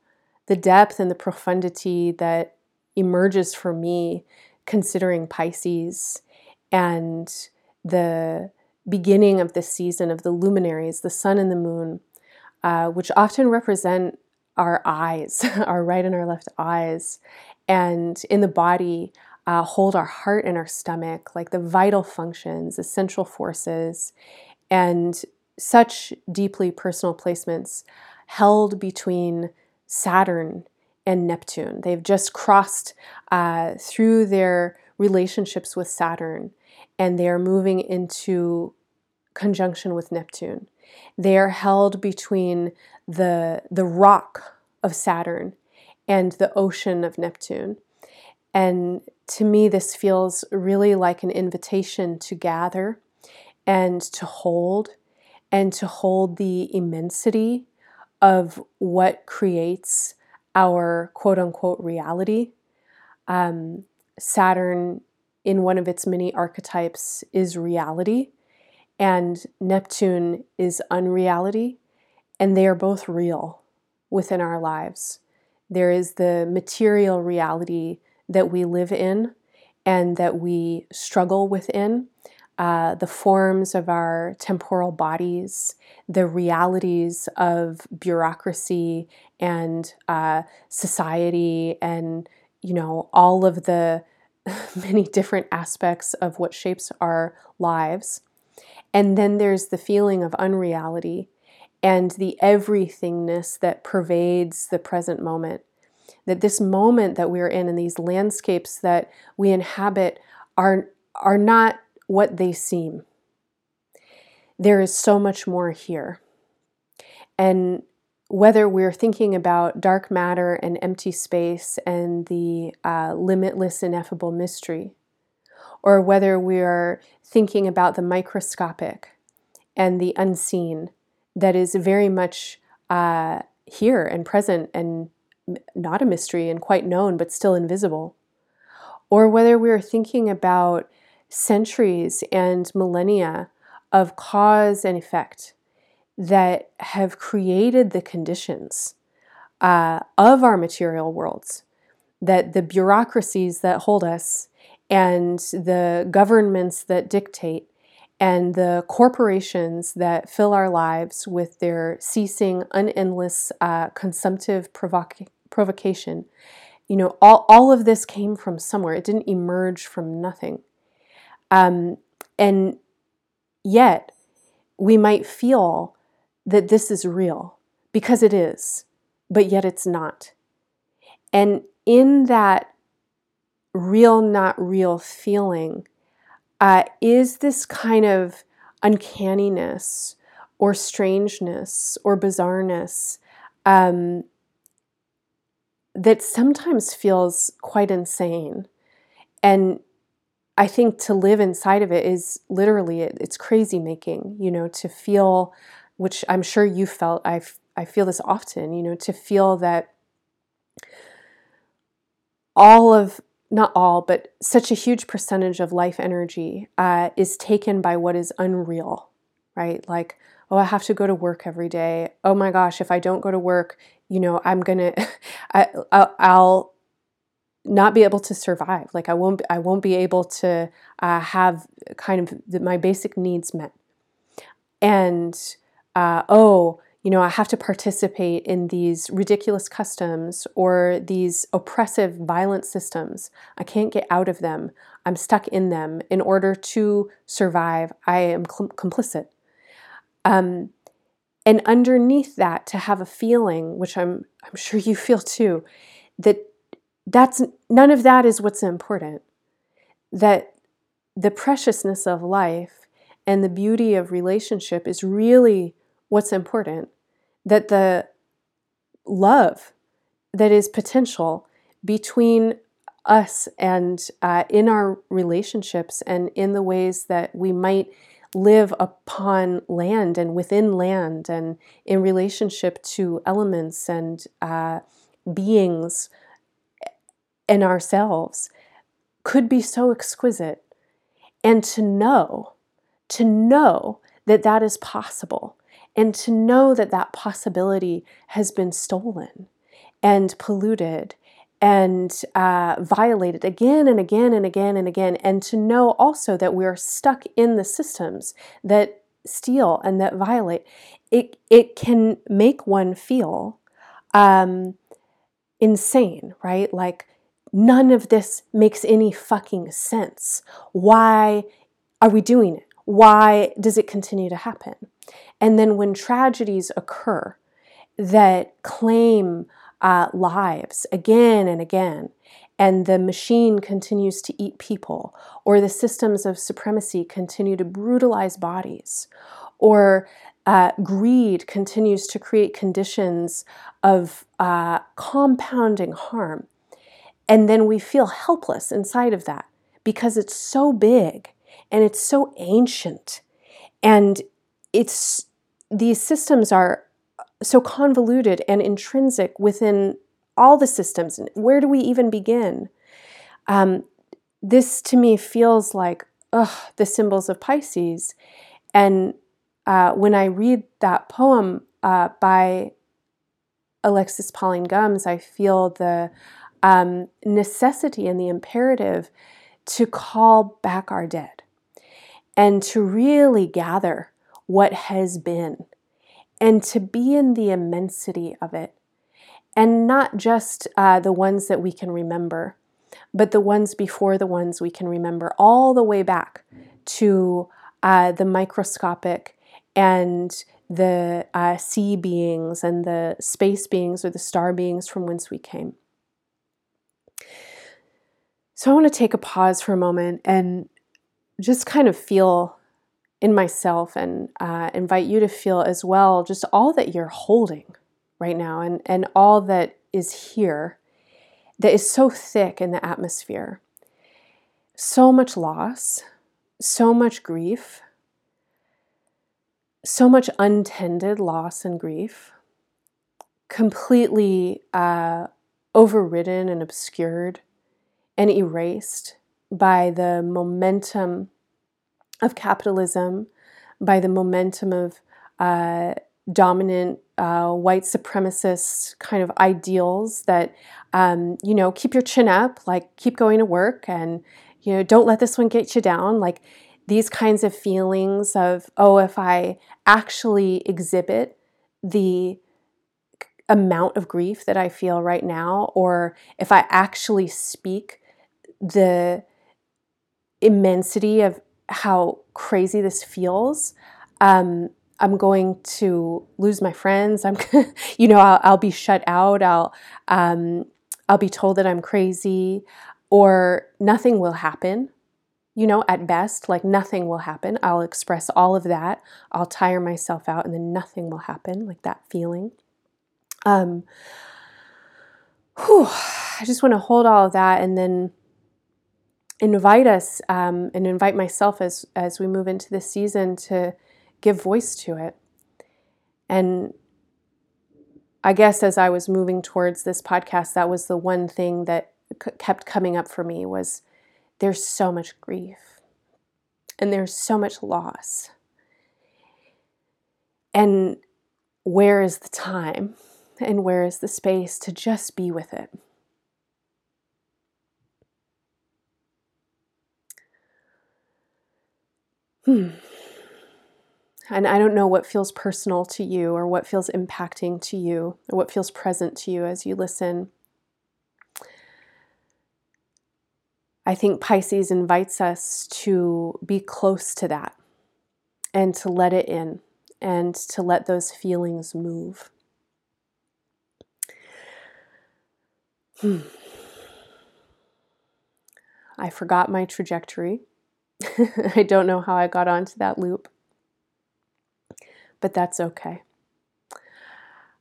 the depth and the profundity that emerges for me considering Pisces and the beginning of the season of the luminaries, the sun and the moon, uh, which often represent our eyes, our right and our left eyes, and in the body, uh, hold our heart and our stomach, like the vital functions, essential forces, and such deeply personal placements held between Saturn and Neptune. They've just crossed uh, through their relationships with Saturn and they are moving into conjunction with Neptune. They are held between the, the rock of Saturn and the ocean of Neptune. And to me, this feels really like an invitation to gather and to hold and to hold the immensity of what creates our quote unquote reality. Um, Saturn, in one of its many archetypes, is reality, and Neptune is unreality, and they are both real within our lives. There is the material reality that we live in and that we struggle within, uh, the forms of our temporal bodies, the realities of bureaucracy and uh, society, and you know all of the many different aspects of what shapes our lives. And then there's the feeling of unreality and the everythingness that pervades the present moment. That this moment that we're in and these landscapes that we inhabit are, are not what they seem. There is so much more here. And whether we're thinking about dark matter and empty space and the uh, limitless, ineffable mystery, or whether we are thinking about the microscopic and the unseen that is very much uh, here and present and not a mystery and quite known but still invisible, or whether we're thinking about centuries and millennia of cause and effect that have created the conditions uh, of our material worlds, that the bureaucracies that hold us and the governments that dictate and the corporations that fill our lives with their ceasing, unendless, uh, consumptive provoc- provocation, you know, all, all of this came from somewhere. It didn't emerge from nothing. Um, and yet, we might feel that this is real because it is, but yet it's not. And in that real, not real feeling uh, is this kind of uncanniness or strangeness or bizarreness um, that sometimes feels quite insane. And I think to live inside of it is literally it's crazy making, you know, to feel, which I'm sure you felt. I I feel this often, you know, to feel that all of not all, but such a huge percentage of life energy uh, is taken by what is unreal, right? Like, oh, I have to go to work every day. Oh my gosh, if I don't go to work, you know, I'm gonna, I, I'll not be able to survive. Like I won't I won't be able to uh, have kind of the, my basic needs met. And uh, oh, you know, I have to participate in these ridiculous customs or these oppressive, violent systems. I can't get out of them. I'm stuck in them. In order to survive, I am cl- complicit. Um, and underneath that, to have a feeling, which I'm I'm sure you feel too, that that's none of that is what's important. That the preciousness of life and the beauty of relationship is really what's important. That the love that is potential between us and uh, in our relationships and in the ways that we might live upon land and within land and in relationship to elements and uh, beings and ourselves could be so exquisite. And to know, to know that that is possible, and to know that that possibility has been stolen and polluted and uh, violated again and again and again and again, and to know also that we are stuck in the systems that steal and that violate, it, it can make one feel um, insane, right? Like, none of this makes any fucking sense. Why are we doing it? Why does it continue to happen? And then when tragedies occur that claim uh, lives again and again, and the machine continues to eat people, or the systems of supremacy continue to brutalize bodies, or uh, greed continues to create conditions of uh, compounding harm. And then we feel helpless inside of that because it's so big and it's so ancient and it's these systems are so convoluted and intrinsic within all the systems. Where do we even begin? Um, this to me feels like ugh, the symbols of Pisces. And uh, when I read that poem uh, by Alexis Pauline Gumbs, I feel the um, necessity and the imperative to call back our dead and to really gather what has been and to be in the immensity of it. And not just uh, the ones that we can remember, but the ones before the ones we can remember, all the way back to uh, the microscopic and the uh, sea beings and the space beings or the star beings from whence we came. So I want to take a pause for a moment and just kind of feel in myself and uh, invite you to feel as well just all that you're holding right now and, and all that is here that is so thick in the atmosphere. So much loss, so much grief, so much untended loss and grief, completely uh, overridden and obscured and erased by the momentum of capitalism, by the momentum of uh, dominant uh, white supremacist kind of ideals that, um, you know, keep your chin up, like keep going to work and, you know, don't let this one get you down. Like these kinds of feelings of, oh, if I actually exhibit the amount of grief that I feel right now, or if I actually speak the immensity of how crazy this feels. Um, I'm going to lose my friends. I'm, you know, I'll, I'll, be shut out. I'll, um, I'll be told that I'm crazy, or nothing will happen. You know, at best, like nothing will happen. I'll express all of that. I'll tire myself out, and then nothing will happen. Like that feeling. Um, whew, I just want to hold all of that, and then invite us um, and invite myself as as we move into this season to give voice to it. And I guess as I was moving towards this podcast, that was the one thing that c- kept coming up for me was there's so much grief and there's so much loss. And where is the time and where is the space to just be with it? Hmm. And I don't know what feels personal to you or what feels impacting to you or what feels present to you as you listen. I think Pisces invites us to be close to that and to let it in and to let those feelings move. Hmm. I forgot my trajectory. I don't know how I got onto that loop, but that's okay.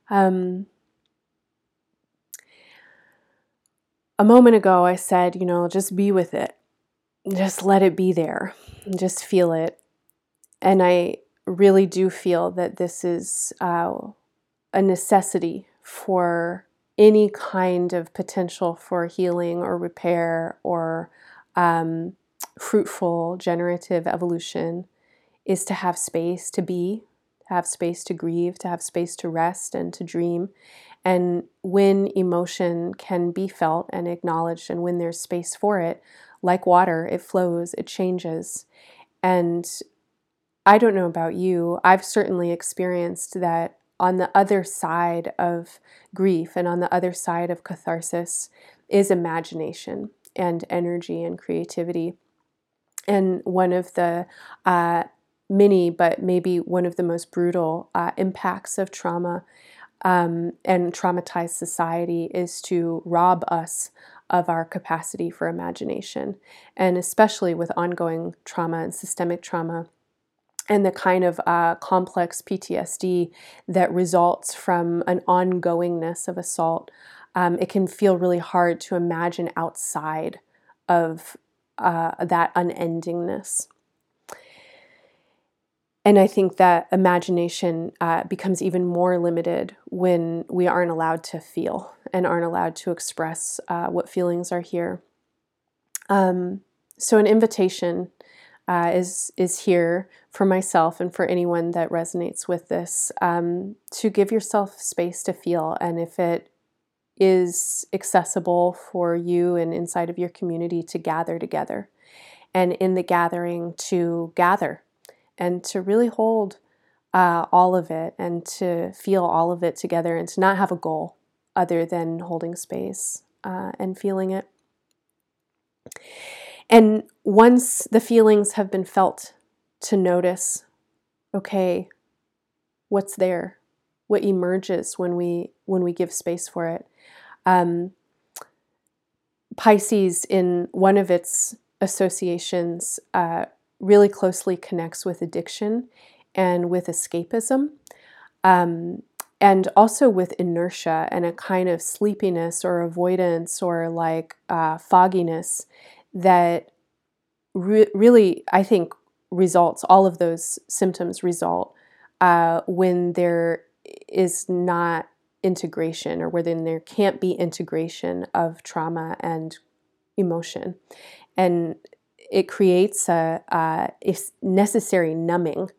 Um, a moment ago, I said, you know, just be with it, just let it be there, just feel it. And I really do feel that this is uh, a necessity for any kind of potential for healing or repair or um, fruitful generative evolution is to have space to be, to have space to grieve, to have space to rest and to dream. And when emotion can be felt and acknowledged, and when there's space for it, like water, it flows, it changes. And I don't know about you, I've certainly experienced that on the other side of grief and on the other side of catharsis is imagination and energy and creativity. And one of the uh, many, but maybe one of the most brutal uh, impacts of trauma um, and traumatized society is to rob us of our capacity for imagination. And especially with ongoing trauma and systemic trauma, and the kind of uh, complex PTSD that results from an ongoingness of assault, um, it can feel really hard to imagine outside of uh, that unendingness. And I think that imagination uh, becomes even more limited when we aren't allowed to feel and aren't allowed to express uh, what feelings are here. Um, so, an invitation uh, is is here for myself and for anyone that resonates with this um, to give yourself space to feel, and if it is accessible for you and inside of your community to gather together, and in the gathering to gather and to really hold uh, all of it and to feel all of it together and to not have a goal other than holding space uh, and feeling it. And once the feelings have been felt, to notice, okay, what's there, what emerges when we when we give space for it. Um, Pisces, in one of its associations, uh, really closely connects with addiction and with escapism. Um, and also with inertia and a kind of sleepiness or avoidance or like uh, fogginess that re- really, I think, results, all of those symptoms result uh, when there is not integration or when there can't be integration of trauma and emotion. And it creates a, a necessary numbing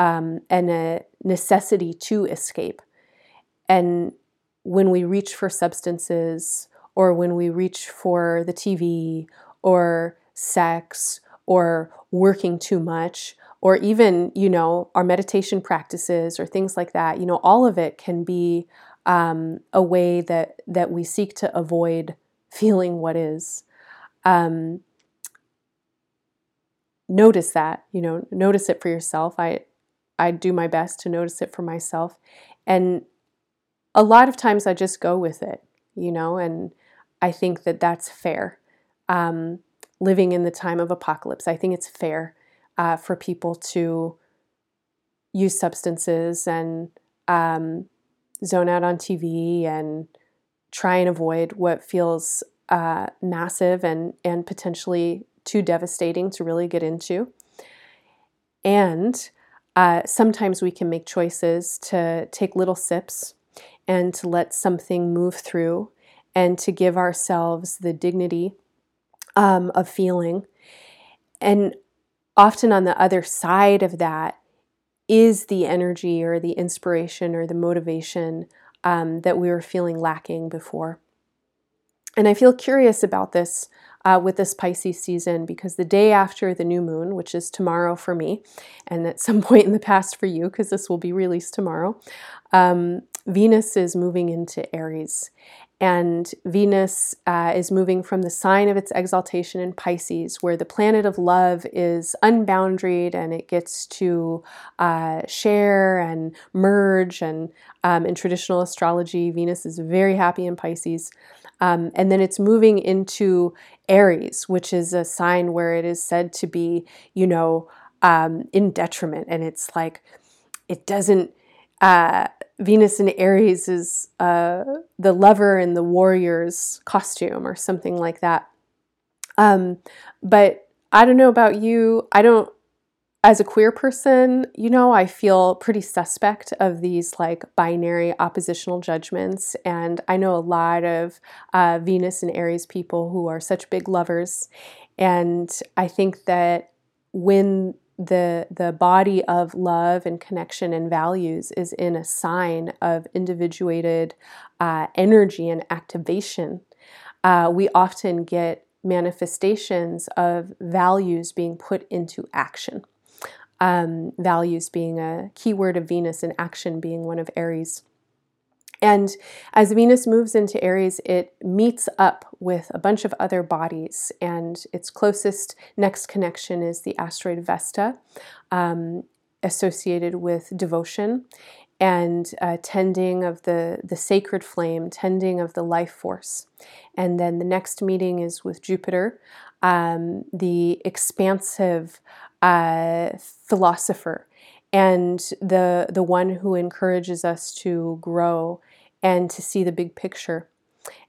um, and a necessity to escape. And when we reach for substances or when we reach for the TV or sex or working too much or even you know our meditation practices or things like that you know all of it can be um, a way that that we seek to avoid feeling what is. Um, notice that you know notice it for yourself. I i do my best to notice it for myself. And a lot of times i just go with it you know and i think that that's fair. Um, living in the time of apocalypse. I think it's fair uh, for people to use substances and um, zone out on TV and try and avoid what feels uh, massive and and potentially too devastating to really get into. And uh, sometimes we can make choices to take little sips and to let something move through and to give ourselves the dignity um, of feeling. And often on the other side of that is the energy or the inspiration or the motivation um, that we were feeling lacking before. And I feel curious about this uh, with this Pisces season because the day after the new moon, which is tomorrow for me, and at some point in the past for you, because this will be released tomorrow, um, Venus is moving into Aries and Venus uh, is moving from the sign of its exaltation in Pisces, where the planet of love is unboundaried and it gets to uh, share and merge. And um, in traditional astrology, Venus is very happy in Pisces. Um, and then it's moving into Aries, which is a sign where it is said to be, you know, um, in detriment. And it's like, it doesn't. Uh, Venus in Aries is uh, the lover in the warrior's costume or something like that. Um, but I don't know about you. I don't. as a queer person, you know, I feel pretty suspect of these like binary oppositional judgments. And I know a lot of uh, Venus and Aries people who are such big lovers. And I think that when the the body of love and connection and values is in a sign of individuated uh, energy and activation, uh, we often get manifestations of values being put into action. Um, values being a keyword of Venus and action being one of Aries. And as Venus moves into Aries, it meets up with a bunch of other bodies, and its closest next connection is the asteroid Vesta, um, associated with devotion and uh, tending of the, the sacred flame, tending of the life force. And then the next meeting is with Jupiter, um, the expansive uh, philosopher, and the, the one who encourages us to grow and to see the big picture.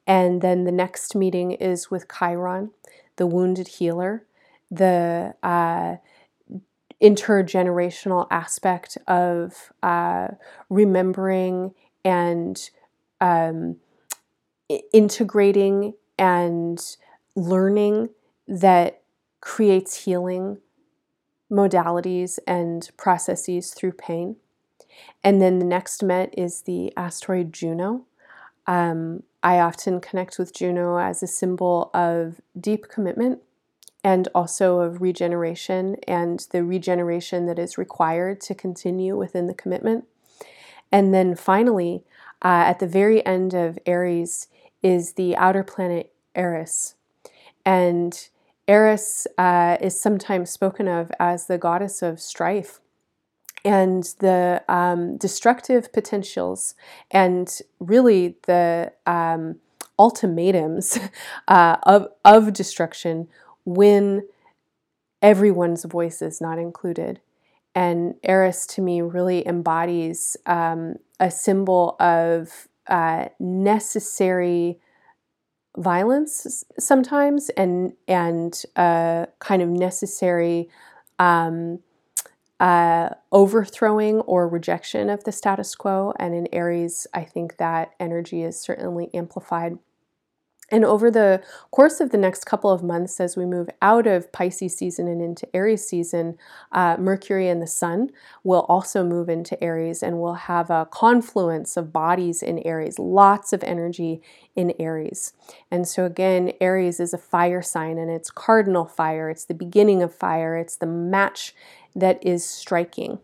And then the next meeting is with Chiron, the wounded healer, the uh, intergenerational aspect of uh, remembering and um, integrating and learning that creates healing modalities and processes through pain. And then the next Met is the asteroid Juno. Um, I often connect with Juno as a symbol of deep commitment and also of regeneration and the regeneration that is required to continue within the commitment. And then finally, uh, at the very end of Aries is the outer planet Eris. And Eris uh, is sometimes spoken of as the goddess of strife and the um, destructive potentials and really the um, ultimatums uh, of, of destruction when everyone's voice is not included. And Eris to me really embodies um, a symbol of uh, necessary violence sometimes and and uh, kind of necessary um, uh, overthrowing or rejection of the status quo. And in Aries, I think that energy is certainly amplified. And over the course of the next couple of months, as we move out of Pisces season and into Aries season, uh, Mercury and the Sun will also move into Aries and we'll have a confluence of bodies in Aries, lots of energy in Aries. And so, again, Aries is a fire sign and it's cardinal fire, it's the beginning of fire, it's the match that is striking.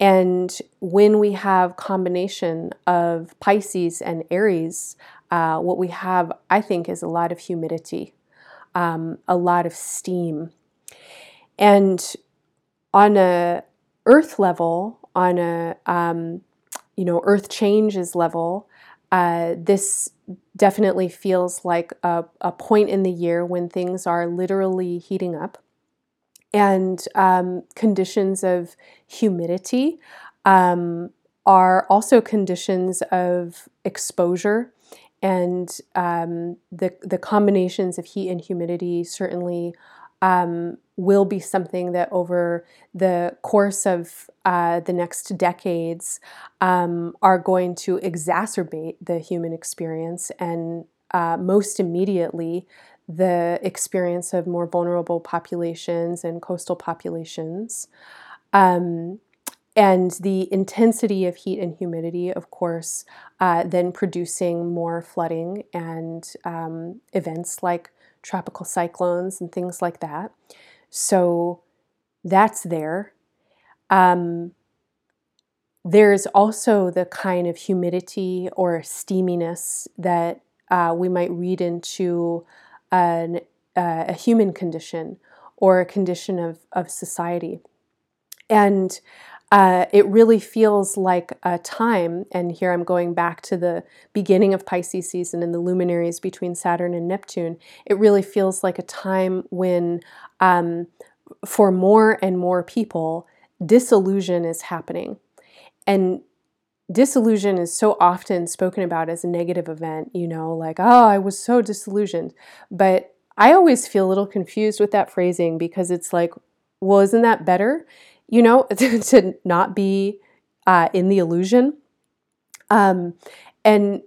And when we have combination of Pisces and Aries, uh, what we have, I think, is a lot of humidity, um, a lot of steam. And on a earth level, on a um, you know earth changes level, uh, this definitely feels like a, a point in the year when things are literally heating up and um, conditions of humidity um, are also conditions of exposure and um, the the combinations of heat and humidity certainly um, will be something that over the course of uh, the next decades um, are going to exacerbate the human experience and uh, most immediately the experience of more vulnerable populations and coastal populations. Um, and the intensity of heat and humidity, of course, uh, then producing more flooding and um, events like tropical cyclones and things like that. So that's there. Um, there's also the kind of humidity or steaminess that uh, we might read into an, uh, a human condition or a condition of, of society. And uh, it really feels like a time, and here I'm going back to the beginning of Pisces season and the luminaries between Saturn and Neptune. It really feels like a time when, um, for more and more people, disillusion is happening. And disillusion is so often spoken about as a negative event, you know, like, oh, I was so disillusioned. But I always feel a little confused with that phrasing because it's like, well, isn't that better? You know, to not be uh, in the illusion. Um, and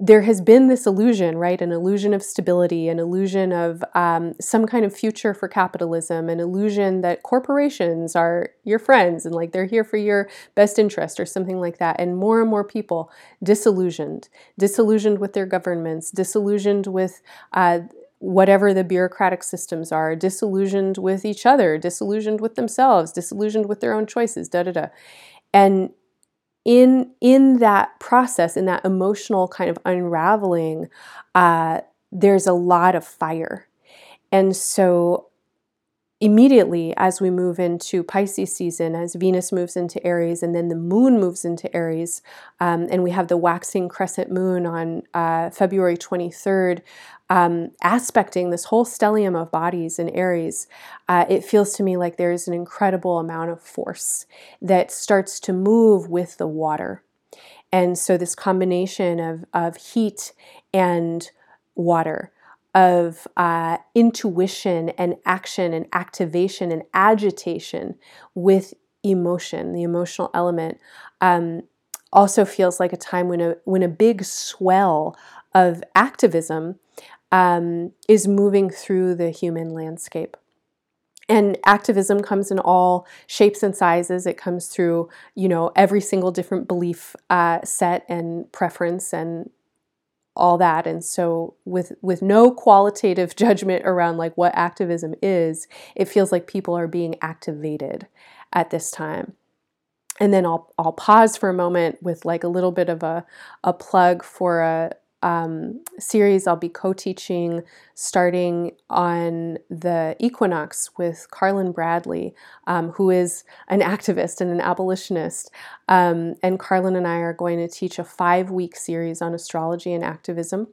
there has been this illusion, right? An illusion of stability, an illusion of um, some kind of future for capitalism, an illusion that corporations are your friends and like they're here for your best interest or something like that. And more and more people disillusioned, disillusioned with their governments, disillusioned with uh, whatever the bureaucratic systems are, disillusioned with each other, disillusioned with themselves, disillusioned with their own choices, da da da. And in in that process, in that emotional kind of unraveling, uh, there's a lot of fire, and so immediately as we move into Pisces season, as Venus moves into Aries, and then the moon moves into Aries, um, and we have the waxing crescent moon on uh, February 23rd, um, aspecting this whole stellium of bodies in Aries, uh, it feels to me like there's an incredible amount of force that starts to move with the water. And so, this combination of, of heat and water, of uh, intuition and action and activation and agitation with emotion, the emotional element, um, also feels like a time when a when a big swell of activism um, is moving through the human landscape. And activism comes in all shapes and sizes. It comes through, you know, every single different belief uh, set and preference and all that. And so, with with no qualitative judgment around like what activism is, it feels like people are being activated at this time. And then I'll I'll pause for a moment with like a little bit of a a plug for a um, series I'll be co teaching starting on the equinox with Carlin Bradley, um, who is an activist and an abolitionist. Um, and Carlin and I are going to teach a five week series on astrology and activism.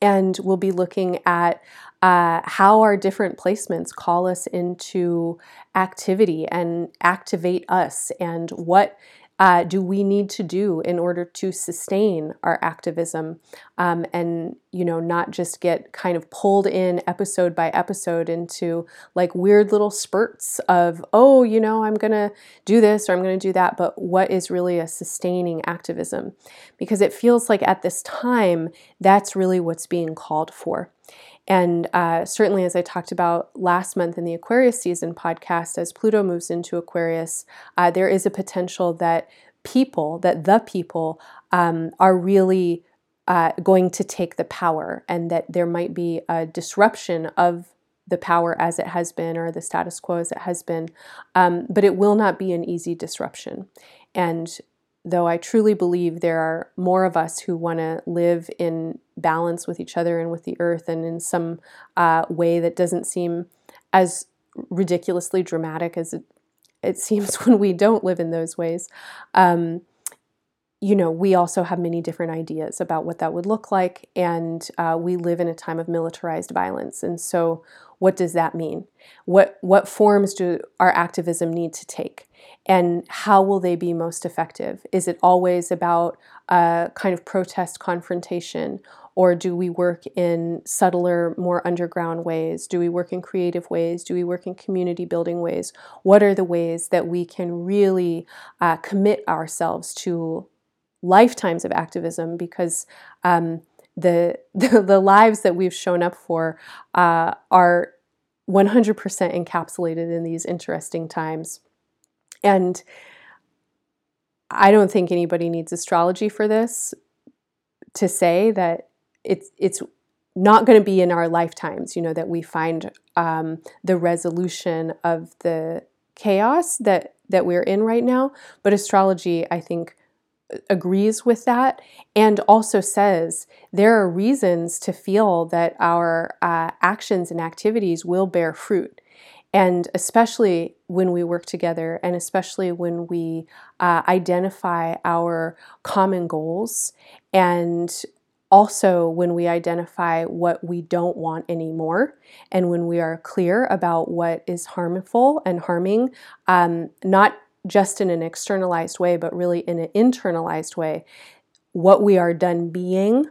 And we'll be looking at uh, how our different placements call us into activity and activate us, and what uh, do we need to do in order to sustain our activism um, and you know not just get kind of pulled in episode by episode into like weird little spurts of oh you know i'm to do this or i'm to do that but what is really a sustaining activism? Because it feels like at this time that's really what's being called for and uh, certainly, as I talked about last month in the Aquarius season podcast, as Pluto moves into Aquarius, uh, there is a potential that people, that the people, um, are really uh, going to take the power, and that there might be a disruption of the power as it has been or the status quo as it has been. Um, but it will not be an easy disruption. And though I truly believe there are more of us who want to live in balance with each other and with the earth and in some uh, way that doesn't seem as ridiculously dramatic as it, it seems when we don't live in those ways. Um, you know, we also have many different ideas about what that would look like, and uh, we live in a time of militarized violence. And so, what does that mean? What what forms do our activism need to take? and how will they be most effective? Is it always about a kind of protest confrontation? Or do we work in subtler, more underground ways? Do we work in creative ways? Do we work in community building ways? What are the ways that we can really uh, commit ourselves to lifetimes of activism? Because um, the, the, the lives that we've shown up for uh, are 100% encapsulated in these interesting times. And I don't think anybody needs astrology for this to say that it's it's not going to be in our lifetimes. You know that we find um, the resolution of the chaos that that we're in right now. But astrology, I think, agrees with that and also says there are reasons to feel that our uh, actions and activities will bear fruit and especially when we work together, and especially when we uh, identify our common goals, and also when we identify what we don't want anymore, and when we are clear about what is harmful and harming, um, not just in an externalized way, but really in an internalized way, what we are done being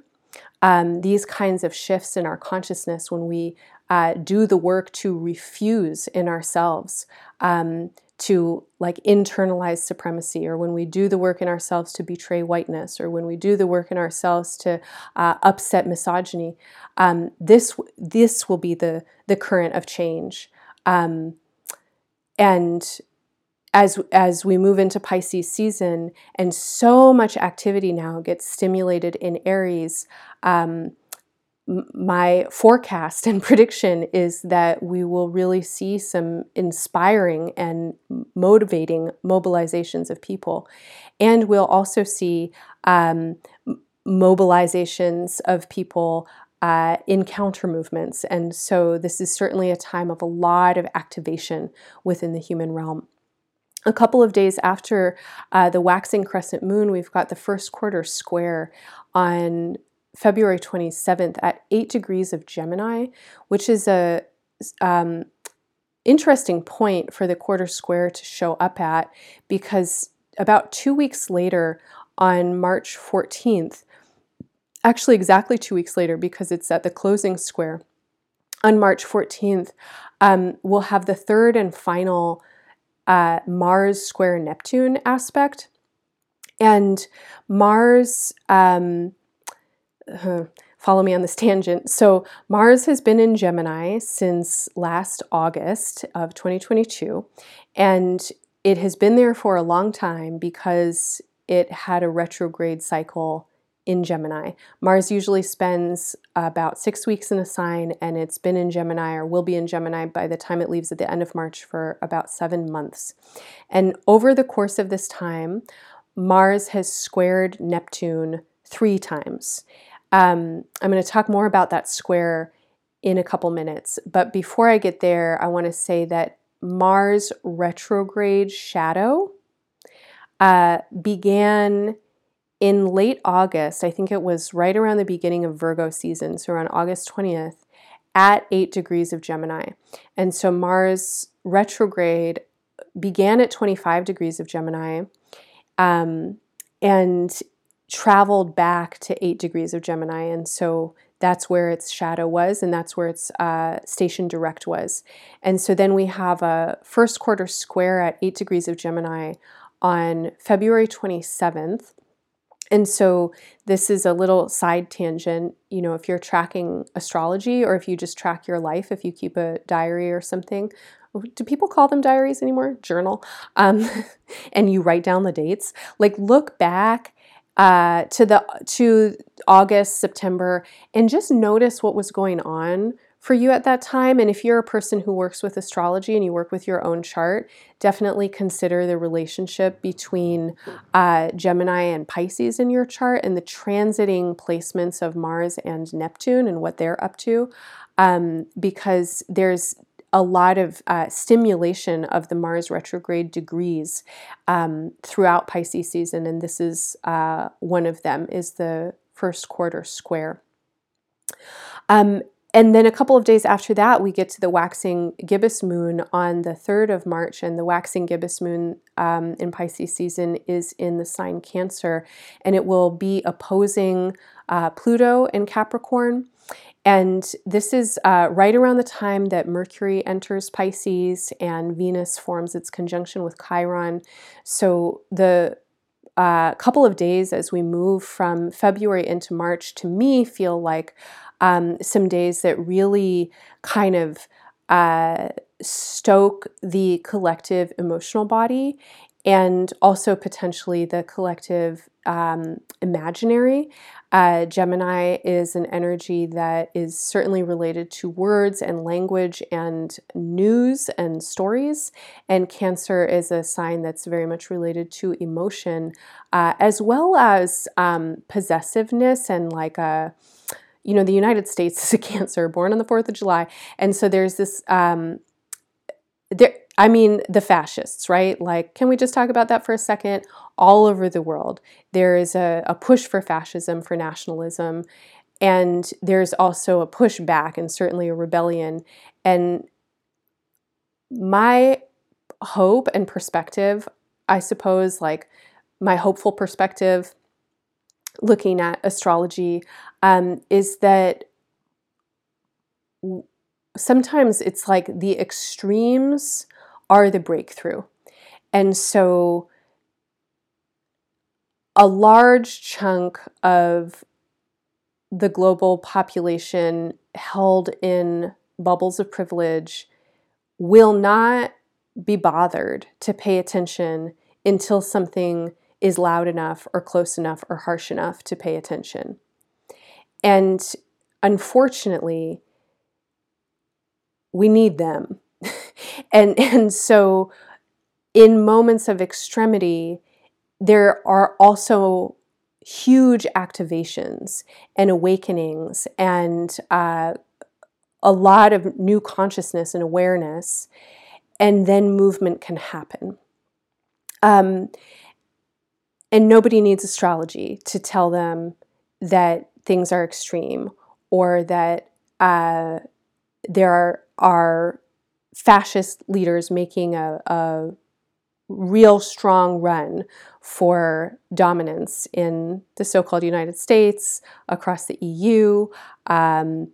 um, these kinds of shifts in our consciousness when we uh, do the work to refuse in ourselves um, to like internalize supremacy, or when we do the work in ourselves to betray whiteness, or when we do the work in ourselves to uh, upset misogyny, um, this this will be the the current of change. Um, and as as we move into Pisces season, and so much activity now gets stimulated in Aries. Um, my forecast and prediction is that we will really see some inspiring and motivating mobilizations of people. And we'll also see um, mobilizations of people uh, in counter movements. And so this is certainly a time of a lot of activation within the human realm. A couple of days after uh, the waxing crescent moon, we've got the first quarter square on February 27th at 8 degrees of Gemini, which is a um, interesting point for the quarter square to show up at because about two weeks later, on March 14th, actually exactly two weeks later because it's at the closing square, on March 14th, um, we'll have the third and final uh, Mars square Neptune aspect. And Mars um, follow me on this tangent. So, Mars has been in Gemini since last August of 2022, and it has been there for a long time because it had a retrograde cycle in Gemini. Mars usually spends about six weeks in a sign, and it's been in Gemini or will be in Gemini by the time it leaves at the end of March for about seven months. And over the course of this time, Mars has squared Neptune three times. Um, I'm going to talk more about that square in a couple minutes. But before I get there, I want to say that Mars retrograde shadow uh, began in late August. I think it was right around the beginning of Virgo season, so around August 20th, at 8 degrees of Gemini. And so Mars retrograde began at 25 degrees of Gemini. Um, and traveled back to eight degrees of Gemini. And so that's where its shadow was, and that's where its uh, station direct was. And so then we have a first quarter square at eight degrees of Gemini on February 27th. And so this is a little side tangent. You know, if you're tracking astrology or if you just track your life, if you keep a diary or something, do people call them diaries anymore? Journal. Um, and you write down the dates. Like, look back uh, to the to August, September, and just notice what was going on for you at that time. And if you're a person who works with astrology and you work with your own chart, definitely consider the relationship between uh, Gemini and Pisces in your chart and the transiting placements of Mars and Neptune and what they're up to. Um, because there's a lot of uh, stimulation of the Mars retrograde degrees um, throughout Pisces season, and this is uh, one of them. Is the first quarter square. Um, and then a couple of days after that, we get to the waxing gibbous moon on the 3rd of March. And the waxing gibbous moon um, in Pisces season is in the sign Cancer, and it will be opposing uh, Pluto and Capricorn. And this is uh, right around the time that Mercury enters Pisces and Venus forms its conjunction with Chiron. So the uh, couple of days as we move from February into March to me feel like um, some days that really kind of uh, stoke the collective emotional body and also potentially the collective um, imaginary. Uh, Gemini is an energy that is certainly related to words and language and news and stories. And Cancer is a sign that's very much related to emotion, uh, as well as um, possessiveness and like a you know, the United States is a Cancer, born on the 4th of July. And so there's this, um, there, I mean, the fascists, right? Like, can we just talk about that for a second? All over the world, there is a, a push for fascism, for nationalism, and there's also a push back and certainly a rebellion. And my hope and perspective, I suppose, like my hopeful perspective looking at astrology, um, is that sometimes it's like the extremes are the breakthrough. And so a large chunk of the global population held in bubbles of privilege will not be bothered to pay attention until something is loud enough or close enough or harsh enough to pay attention. And unfortunately, we need them. and and so in moments of extremity, there are also huge activations and awakenings and uh, a lot of new consciousness and awareness, and then movement can happen. Um, and nobody needs astrology to tell them that things are extreme or that uh, there are, are fascist leaders making a, a real strong run for dominance in the so called United States, across the EU, um,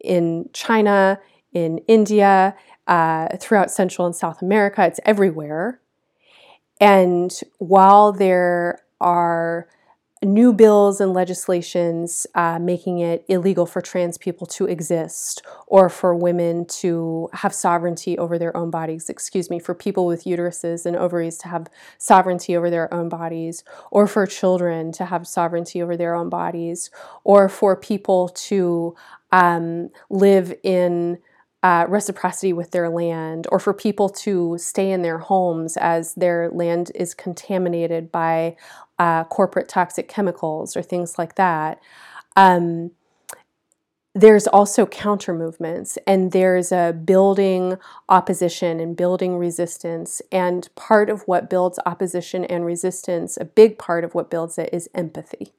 in China, in India, uh, throughout Central and South America. It's everywhere. And while there are new bills and legislations uh, making it illegal for trans people to exist or for women to have sovereignty over their own bodies, excuse me, for people with uteruses and ovaries to have sovereignty over their own bodies, or for children to have sovereignty over their own bodies, or for people to um, live in uh, reciprocity with their land, or for people to stay in their homes as their land is contaminated by uh, corporate toxic chemicals or things like that. Um, there's also counter movements, and there's a building opposition and building resistance. And part of what builds opposition and resistance, a big part of what builds it, is empathy.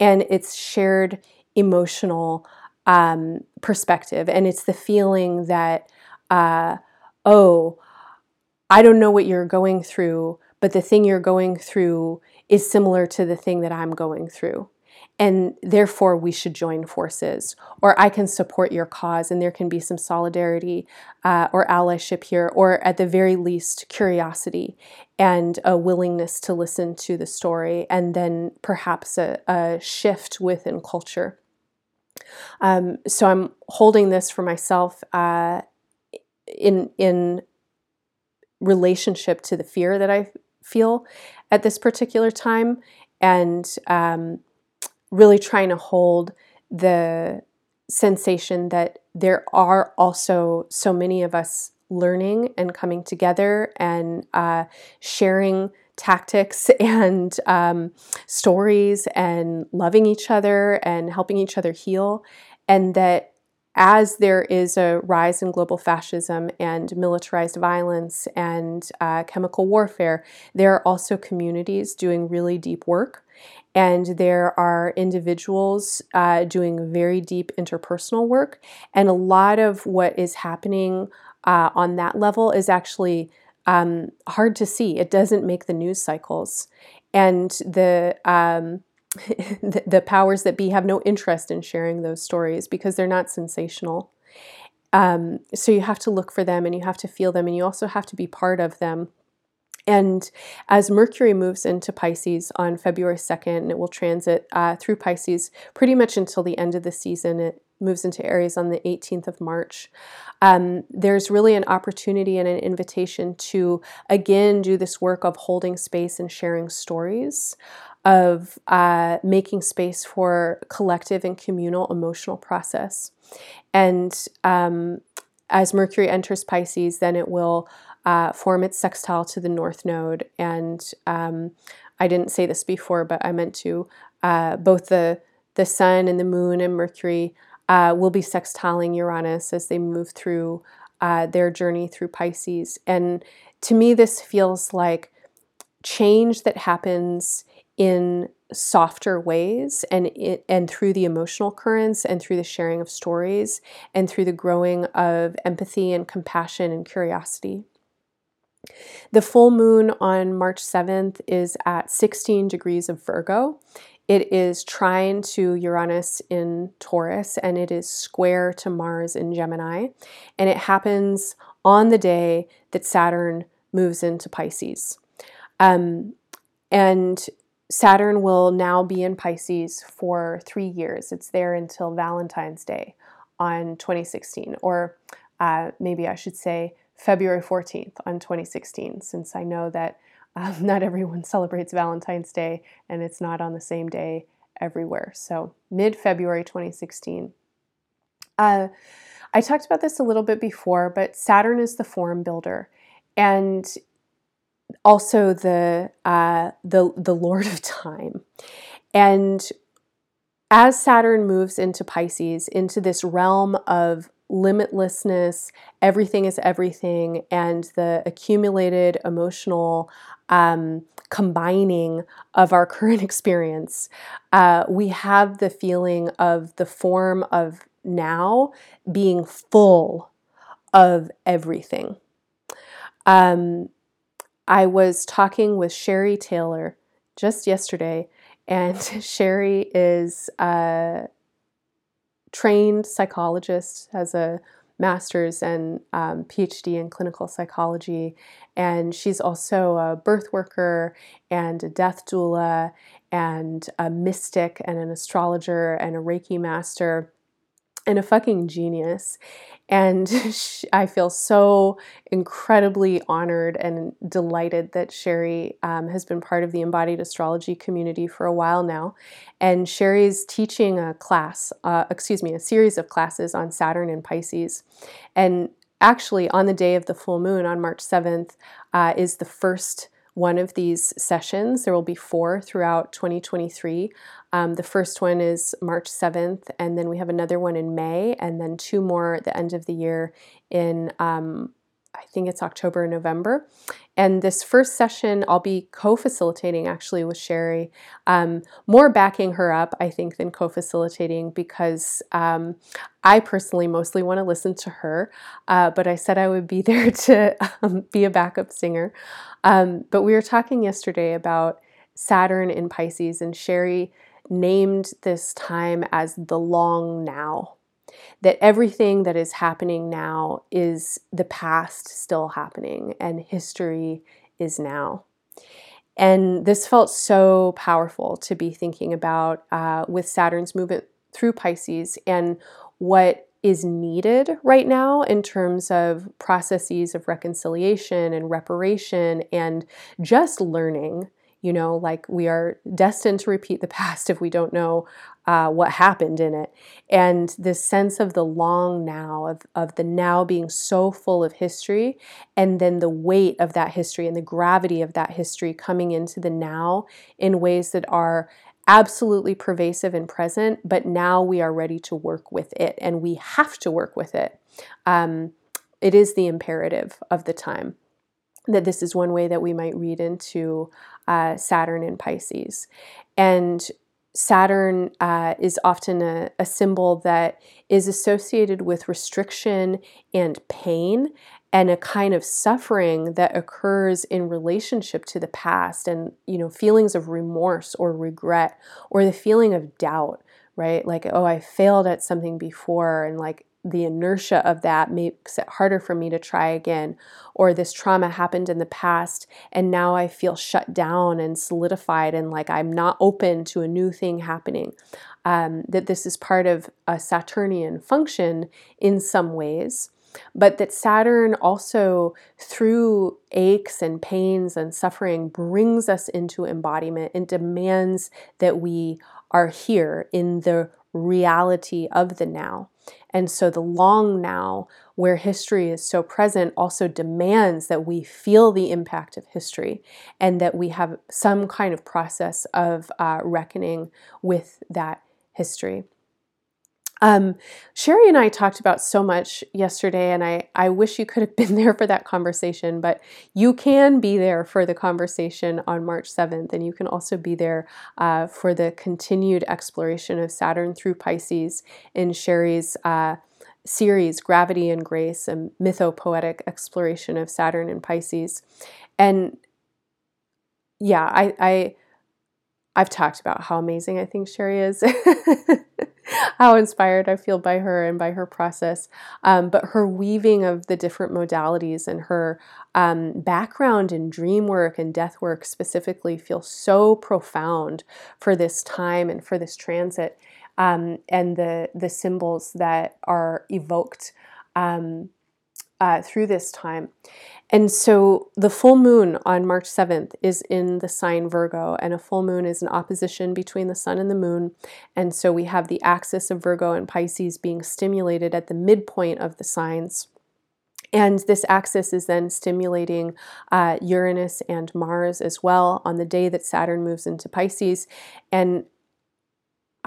And it's shared emotional um, perspective. And it's the feeling that, uh, oh, I don't know what you're going through, but the thing you're going through is similar to the thing that I'm going through. And therefore, we should join forces, or I can support your cause, and there can be some solidarity uh, or allyship here, or at the very least, curiosity and a willingness to listen to the story, and then perhaps a, a shift within culture. Um, so I'm holding this for myself uh, in in relationship to the fear that I feel at this particular time, and um, really trying to hold the sensation that there are also so many of us learning and coming together and uh, sharing tactics and um, stories and loving each other and helping each other heal. And that as there is a rise in global fascism and militarized violence and uh, chemical warfare, there are also communities doing really deep work. And there are individuals uh, doing very deep interpersonal work. And a lot of what is happening uh, on that level is actually um, hard to see. It doesn't make the news cycles, and the, um, the powers that be have no interest in sharing those stories because they're not sensational. Um, so you have to look for them, and you have to feel them, and you also have to be part of them. And as Mercury moves into Pisces on February 2nd, and it will transit uh, through Pisces pretty much until the end of the season. It moves into Aries on the 18th of March. Um, there's really an opportunity and an invitation to again do this work of holding space and sharing stories, of uh, making space for collective and communal emotional process. And um, as Mercury enters Pisces, then it will uh, form its sextile to the North Node. And um, I didn't say this before, but I meant to. Uh, both the the Sun and the Moon and Mercury uh, will be sextiling Uranus as they move through uh, their journey through Pisces. And to me, this feels like change that happens in softer ways and it, and through the emotional currents and through the sharing of stories and through the growing of empathy and compassion and curiosity. The full moon on March 7th is at 16 degrees of Virgo it is trine to Uranus in Taurus and it is square to Mars in Gemini. And it happens on the day that Saturn moves into Pisces. Um, and Saturn will now be in Pisces for three years. It's there until Valentine's Day on 2016, or uh, maybe I should say February 14th on 2016, since I know that um, not everyone celebrates Valentine's Day and it's not on the same day everywhere. So, mid February 2016. Uh, I talked about this a little bit before, but Saturn is the form builder. And also the uh, the the Lord of Time, and as Saturn moves into Pisces, into this realm of limitlessness, everything is everything, and the accumulated emotional um, combining of our current experience, uh, we have the feeling of the form of now being full of everything. Um, I was talking with Sherry Taylor just yesterday, and Sherry is a trained psychologist, has a master's and um, PhD in clinical psychology, and she's also a birth worker and a death doula and a mystic and an astrologer and a Reiki master and a fucking genius. And I feel so incredibly honored and delighted that Sherry um, has been part of the embodied astrology community for a while now. And Sherry's teaching a class, uh, excuse me, a series of classes on Saturn and Pisces. And actually, on the day of the full moon on March 7th, uh, is the first one of these sessions. There will be four throughout 2023. Um, the first one is March 7th, and then we have another one in May, and then two more at the end of the year in um, I think it's October, and November. And this first session, I'll be co facilitating actually with Sherry, um, more backing her up, I think, than co facilitating because um, I personally mostly want to listen to her. Uh, but I said I would be there to um, be a backup singer. Um, but we were talking yesterday about Saturn in Pisces, and Sherry named this time as the long now that everything that is happening now is the past still happening and history is now. And this felt so powerful to be thinking about uh, with Saturn's movement through Pisces and what is needed right now in terms of processes of reconciliation and reparation and just learning you know, like we are destined to repeat the past if we don't know uh, what happened in it. And this sense of the long now, of, of the now being so full of history, and then the weight of that history and the gravity of that history coming into the now in ways that are absolutely pervasive and present, but now we are ready to work with it and we have to work with it. Um, it is the imperative of the time that this is one way that we might read into uh, Saturn in Pisces. And Saturn uh, is often a, a, symbol that is associated with restriction and pain and a kind of suffering that occurs in relationship to the past and you know feelings of remorse or regret or the feeling of doubt right like oh i failed at something before and like the inertia of that makes it harder for me to try again. Or this trauma happened in the past and now I feel shut down and solidified and like I'm not open to a new thing happening. Um, that this is part of a Saturnian function in some ways. But that Saturn also, through aches and pains and suffering, brings us into embodiment and demands that we are here in the reality of the now. And so the long now, where history is so present, also demands that we feel the impact of history and that we have some kind of process of uh, reckoning with that history. Um, Sherry and I talked about so much yesterday, and I, I wish you could have been there for that conversation, but you can be there for the conversation on March 7th, and you can also be there uh, for the continued exploration of Saturn through Pisces in Sherry's uh, series, Gravity and Grace, a mythopoetic exploration of Saturn and Pisces. And yeah, I, I I've talked about how amazing I think Sherry is, how inspired I feel by her and by her process. Um, but her weaving of the different modalities and her um, background in dream work and death work specifically feels so profound for this time and for this transit um, and the the symbols that are evoked um, uh, through this time. And so the full moon on March 7th is in the sign Virgo, and a full moon is an opposition between the sun and the moon. And so we have the axis of Virgo and Pisces being stimulated at the midpoint of the signs. And this axis is then stimulating uh, Uranus and Mars as well on the day that Saturn moves into Pisces. And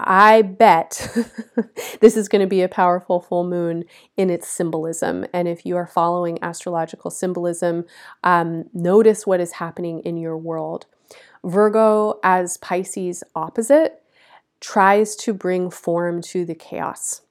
I bet this is going to be a powerful full moon in its symbolism. And if you are following astrological symbolism, um, notice what is happening in your world. Virgo, as Pisces opposite, tries to bring form to the chaos.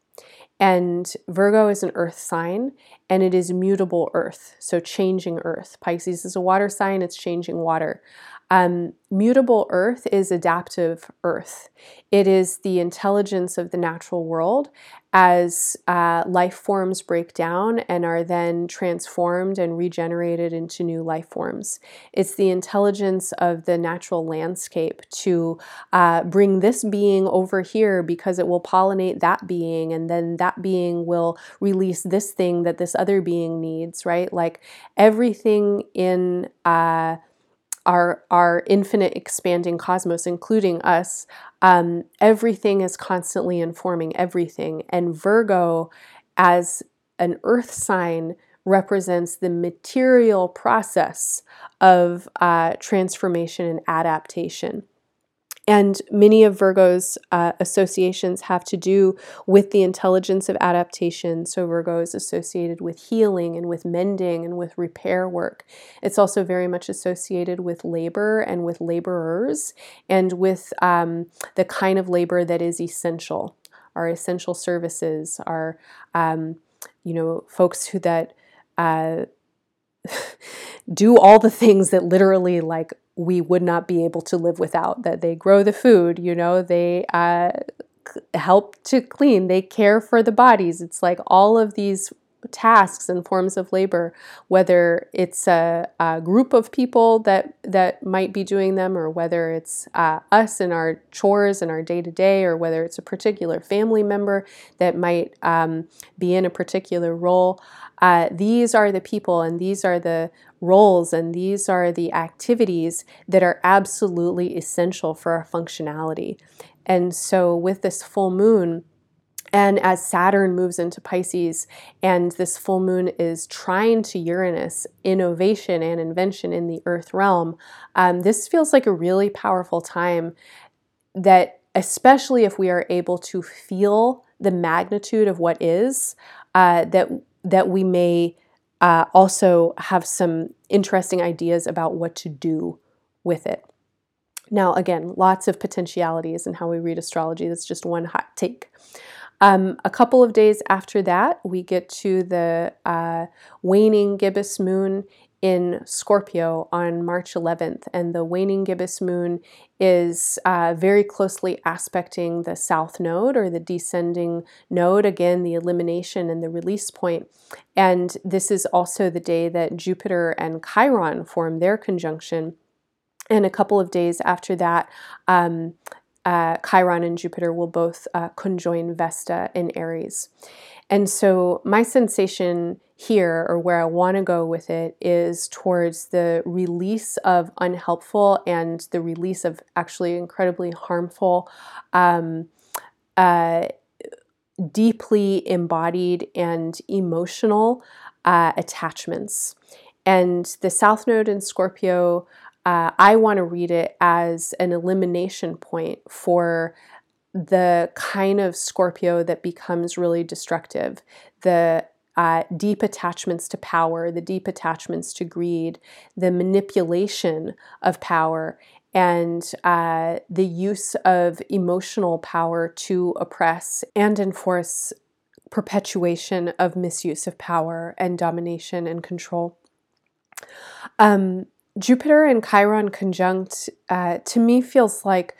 And Virgo is an earth sign and it is mutable earth, so changing earth. Pisces is a water sign, it's changing water. Um, mutable earth is adaptive earth. It is the intelligence of the natural world as uh, life forms break down and are then transformed and regenerated into new life forms. It's the intelligence of the natural landscape to uh, bring this being over here because it will pollinate that being, and then that being will release this thing that this other being needs, right? Like everything in. Uh, our our infinite expanding cosmos, including us, um, everything is constantly informing everything. And Virgo, as an Earth sign, represents the material process of uh, transformation and adaptation. And many of Virgo's uh, associations have to do with the intelligence of adaptation. So, Virgo is associated with healing and with mending and with repair work. It's also very much associated with labor and with laborers and with um, the kind of labor that is essential. Our essential services, our, um, you know, folks who that. Uh, do all the things that literally like we would not be able to live without that they grow the food you know they uh, help to clean they care for the bodies it's like all of these tasks and forms of labor, whether it's a, a, group of people that that might be doing them, or whether it's uh, us and our chores and our day to day, or whether it's a particular family member that might um, be in a particular role. Uh, these are the people and these are the roles and these are the activities that are absolutely essential for our functionality. And so, with this full moon, and as Saturn moves into Pisces and this full moon is trying to Uranus, innovation and invention in the earth realm, um, this feels like a really powerful time that, especially if we are able to feel the magnitude of what is, uh, that, that we may uh, also have some interesting ideas about what to do with it. Now, again, lots of potentialities in how we read astrology. That's just one hot take. Um, a couple of days after that, we get to the uh, waning gibbous moon in Scorpio on March 11th, and the waning gibbous moon is uh, very closely aspecting the south node or the descending node, again, the elimination and the release point. And this is also the day that Jupiter and Chiron form their conjunction. And a couple of days after that, um, uh, Chiron and Jupiter will both uh, conjoin Vesta in Aries. And so, my sensation here, or where I want to go with it, is towards the release of unhelpful and the release of actually incredibly harmful, um, uh, deeply embodied and emotional uh, attachments. And the South Node in Scorpio uh, I want to read it as an elimination point for the kind of Scorpio that becomes really destructive, the uh, deep attachments to power, the deep attachments to greed, the manipulation of power, and uh, the use of emotional power to oppress and enforce perpetuation of misuse of power and domination and control. Um, Jupiter and Chiron conjunct uh, to me feels like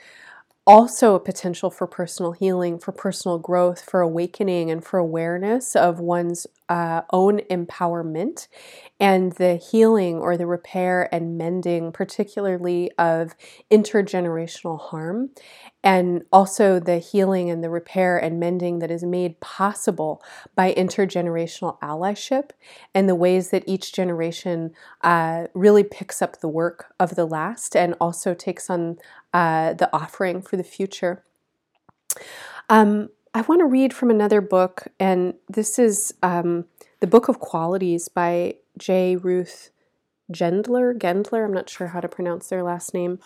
also a potential for personal healing, for personal growth, for awakening, and for awareness of one's uh, own empowerment and the healing or the repair and mending, particularly of intergenerational harm, and also the healing and the repair and mending that is made possible by intergenerational allyship and the ways that each generation uh, really picks up the work of the last and also takes on uh, the offering for the future. Um, I want to read from another book, and this is um, the Book of Qualities by J. Ruth Gendler. Gendler, I'm not sure how to pronounce their last name.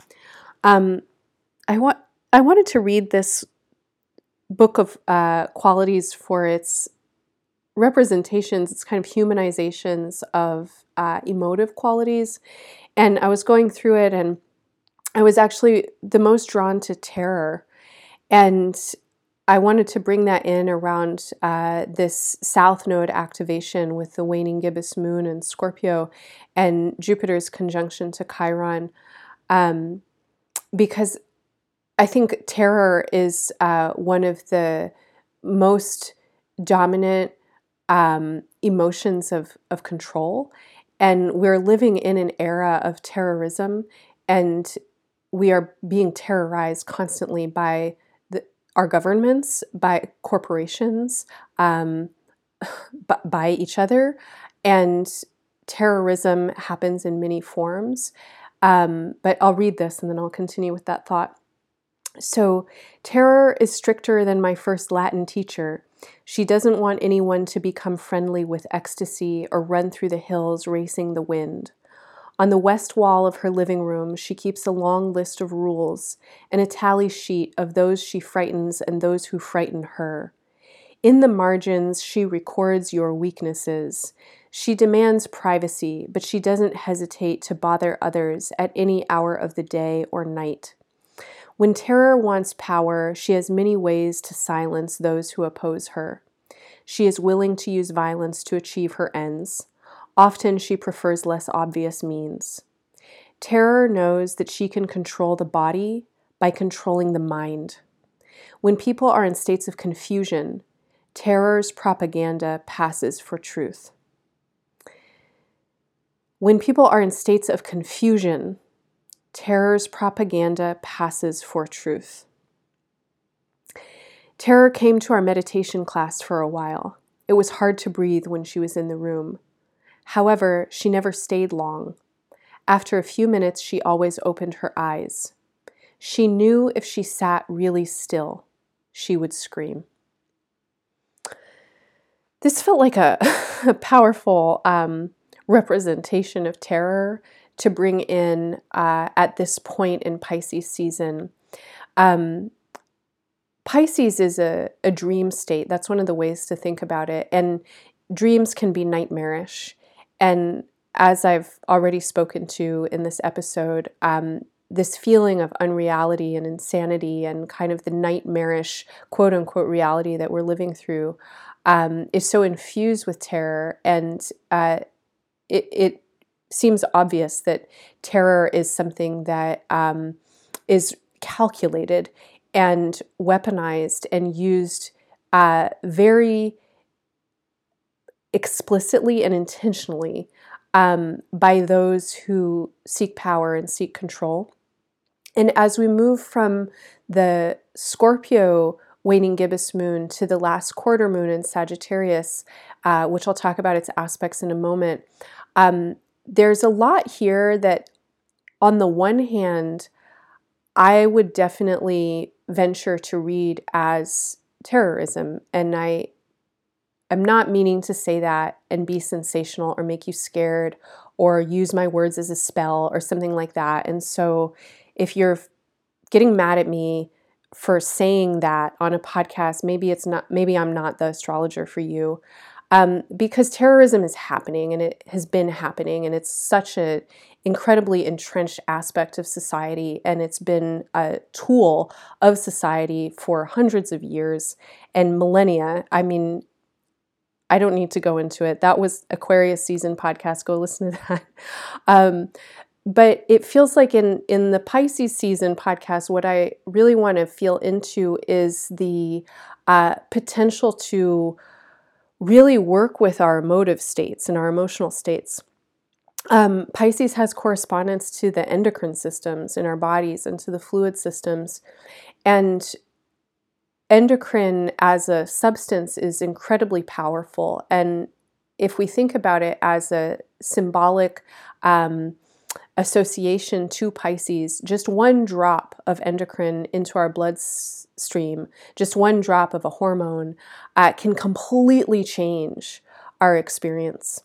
Um, I want I wanted to read this book of uh, qualities for its representations, its kind of humanizations of uh, emotive qualities, and I was going through it, and I was actually the most drawn to terror, and I wanted to bring that in around uh, this South Node activation with the waning gibbous moon and Scorpio and Jupiter's conjunction to Chiron. Um, because I think terror is uh, one of the most dominant um, emotions of, of control. And we're living in an era of terrorism, and we are being terrorized constantly by our governments, by corporations, um, by each other, and terrorism happens in many forms. Um, but I'll read this and then I'll continue with that thought. So, terror is stricter than my first Latin teacher. She doesn't want anyone to become friendly with ecstasy or run through the hills racing the wind. On the west wall of her living room, she keeps a long list of rules and a tally sheet of those she frightens and those who frighten her. In the margins, she records your weaknesses. She demands privacy, but she doesn't hesitate to bother others at any hour of the day or night. When terror wants power, she has many ways to silence those who oppose her. She is willing to use violence to achieve her ends. Often she prefers less obvious means. Terror knows that she can control the body by controlling the mind. When people are in states of confusion, terror's propaganda passes for truth. When people are in states of confusion, terror's propaganda passes for truth. Terror came to our meditation class for a while. It was hard to breathe when she was in the room. However, she never stayed long. After a few minutes, she always opened her eyes. She knew if she sat really still, she would scream. This felt like a, a powerful um, representation of terror to bring in uh, at this point in Pisces season. Um, Pisces is a, a dream state. That's one of the ways to think about it. And dreams can be nightmarish. And as I've already spoken to in this episode, um, this feeling of unreality and insanity and kind of the nightmarish quote unquote reality that we're living through um, is so infused with terror. And uh, it, it, seems obvious that terror is something that um, is calculated and weaponized and used uh, very explicitly and intentionally um, by those who seek power and seek control. And as we move from the Scorpio waning gibbous moon to the last quarter moon in Sagittarius, uh, which I'll talk about its aspects in a moment, um, there's a lot here that, on the one hand, I would definitely venture to read as terrorism. And I I'm not meaning to say that and be sensational or make you scared or use my words as a spell or something like that. And so if you're getting mad at me for saying that on a podcast, maybe it's not, maybe I'm not the astrologer for you. Um, because terrorism is happening and it has been happening and it's such an incredibly entrenched aspect of society and it's been a tool of society for hundreds of years and millennia. I mean, I don't need to go into it. That was Aquarius season podcast. Go listen to that. Um, but it feels like in in the Pisces season podcast, what I really want to feel into is the uh, potential to really work with our emotive states and our emotional states. Um, Pisces has correspondence to the endocrine systems in our bodies and to the fluid systems. And endocrine as a substance is incredibly powerful. And if we think about it as a symbolic um, association to Pisces, just one drop of endocrine into our bloodstream, just one drop of a hormone, uh, can completely change our experience.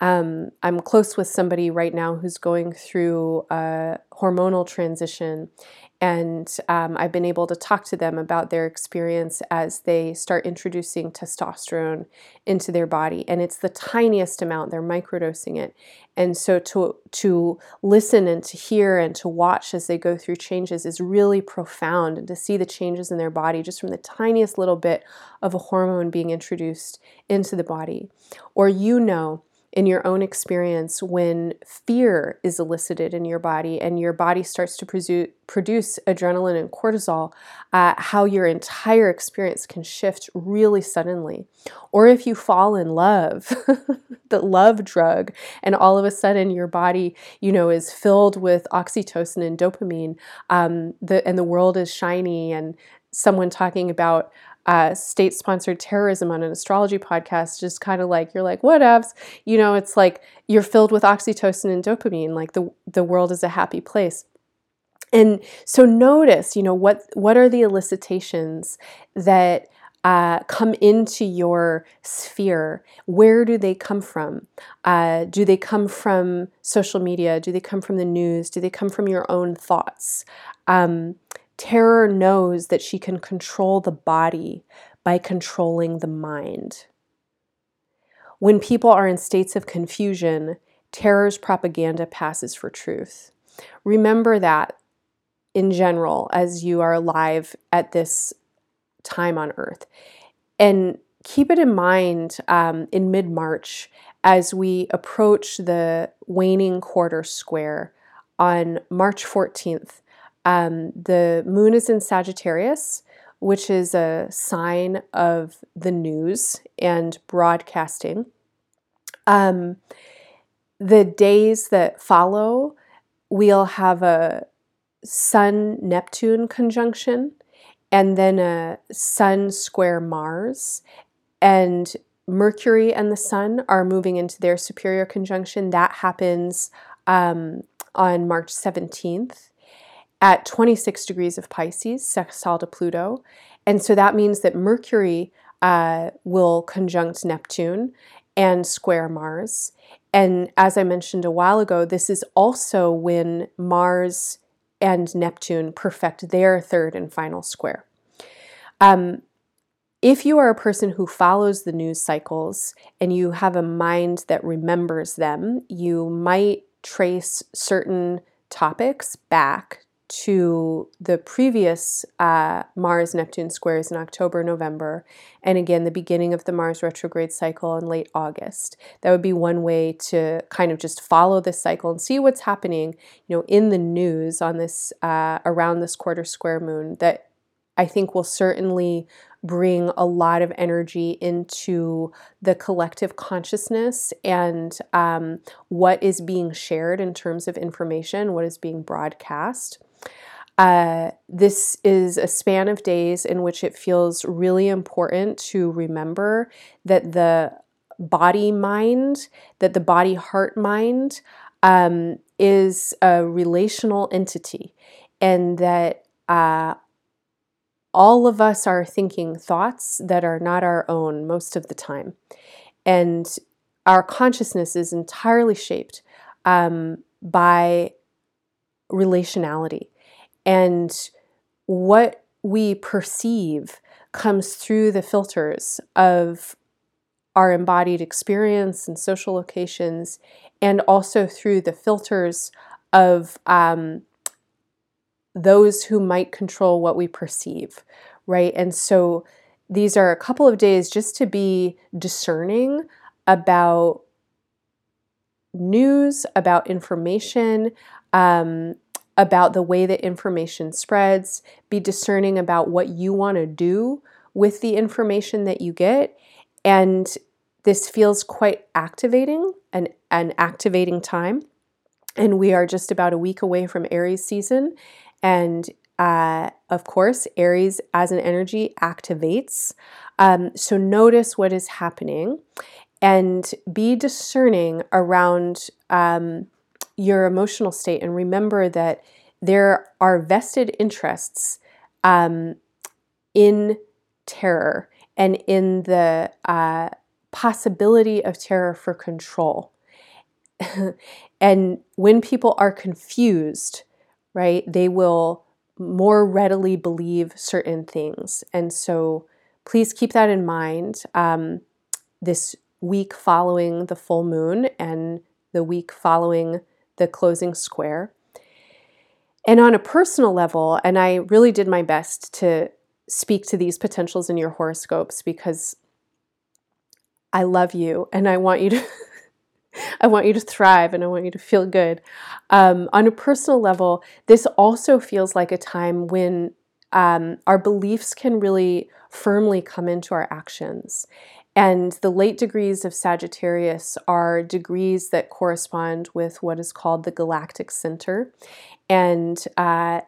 Um, I'm close with somebody right now who's going through a hormonal transition, and um, I've been able to talk to them about their experience as they start introducing testosterone into their body. And it's the tiniest amount, they're microdosing it. And so to, to listen and to hear and to watch as they go through changes is really profound. And to see the changes in their body just from the tiniest little bit of a hormone being introduced into the body. Or you know, in your own experience when fear is elicited in your body and your body starts to produce, adrenaline and cortisol, uh, how your entire experience can shift really suddenly. Or if you fall in love, the love drug, and all of a sudden your body, you know, is filled with oxytocin and dopamine, um, the, and the world is shiny, and someone talking about uh, state sponsored terrorism on an astrology podcast, just kind of like, you're like, what whatevs. You know, it's like you're filled with oxytocin and dopamine, like the, the world is a happy place. And so notice, you know, what, what are the elicitations that uh, come into your sphere, where do they come from? Uh, do they come from social media? Do they come from the news? Do they come from your own thoughts? Um, Terror knows that she can control the body by controlling the mind. When people are in states of confusion, terror's propaganda passes for truth. Remember that in general as you are alive at this time on earth. And keep it in mind um, in mid March as we approach the waning quarter square on March 14th. Um, the moon is in Sagittarius, which is a sign of the news and broadcasting. Um, the days that follow, we'll have a Sun Neptune conjunction and then a Sun square Mars. And Mercury and the Sun are moving into their superior conjunction. That happens um, on March 17th at 26 degrees of Pisces, sextile to Pluto. And so that means that Mercury uh, will conjunct Neptune and square Mars. And as I mentioned a while ago, this is also when Mars and Neptune perfect their third and final square. Um, if you are a person who follows the news cycles and you have a mind that remembers them, you might trace certain topics back to the previous uh, Mars Neptune squares in October, November, and again the beginning of the Mars retrograde cycle in late August. That would be one way to kind of just follow this cycle and see what's happening, you know, in the news on this uh, around this quarter square moon. That I think will certainly bring a lot of energy into the collective consciousness and um, what is being shared in terms of information, what is being broadcast. Uh, this is a span of days in which it feels really important to remember that the body mind, that the body heart mind um, is a relational entity, and that uh, all of us are thinking thoughts that are not our own most of the time. And our consciousness is entirely shaped um, by relationality. And what we perceive comes through the filters of our embodied experience and social locations, and also through the filters of um, those who might control what we perceive, right? And so these are a couple of days just to be discerning about news, about information, um, about the way that information spreads, be discerning about what you want to do with the information that you get. And this feels quite activating and an activating time. And we are just about a week away from Aries season. And uh, of course, Aries as an energy activates. Um, so notice what is happening and be discerning around um, your emotional state. And remember that there are vested interests um, in terror and in the uh, possibility of terror for control. and when people are confused, right, they will more readily believe certain things. And so please keep that in mind um, this week following the full moon and the week following the closing square. And on a personal level, and I really did my best to speak to these potentials in your horoscopes because I love you and I want you to I want you to thrive and I want you to feel good. Um, on a personal level, this also feels like a time when um, our beliefs can really firmly come into our actions. And the late degrees of Sagittarius are degrees that correspond with what is called the galactic center. And uh,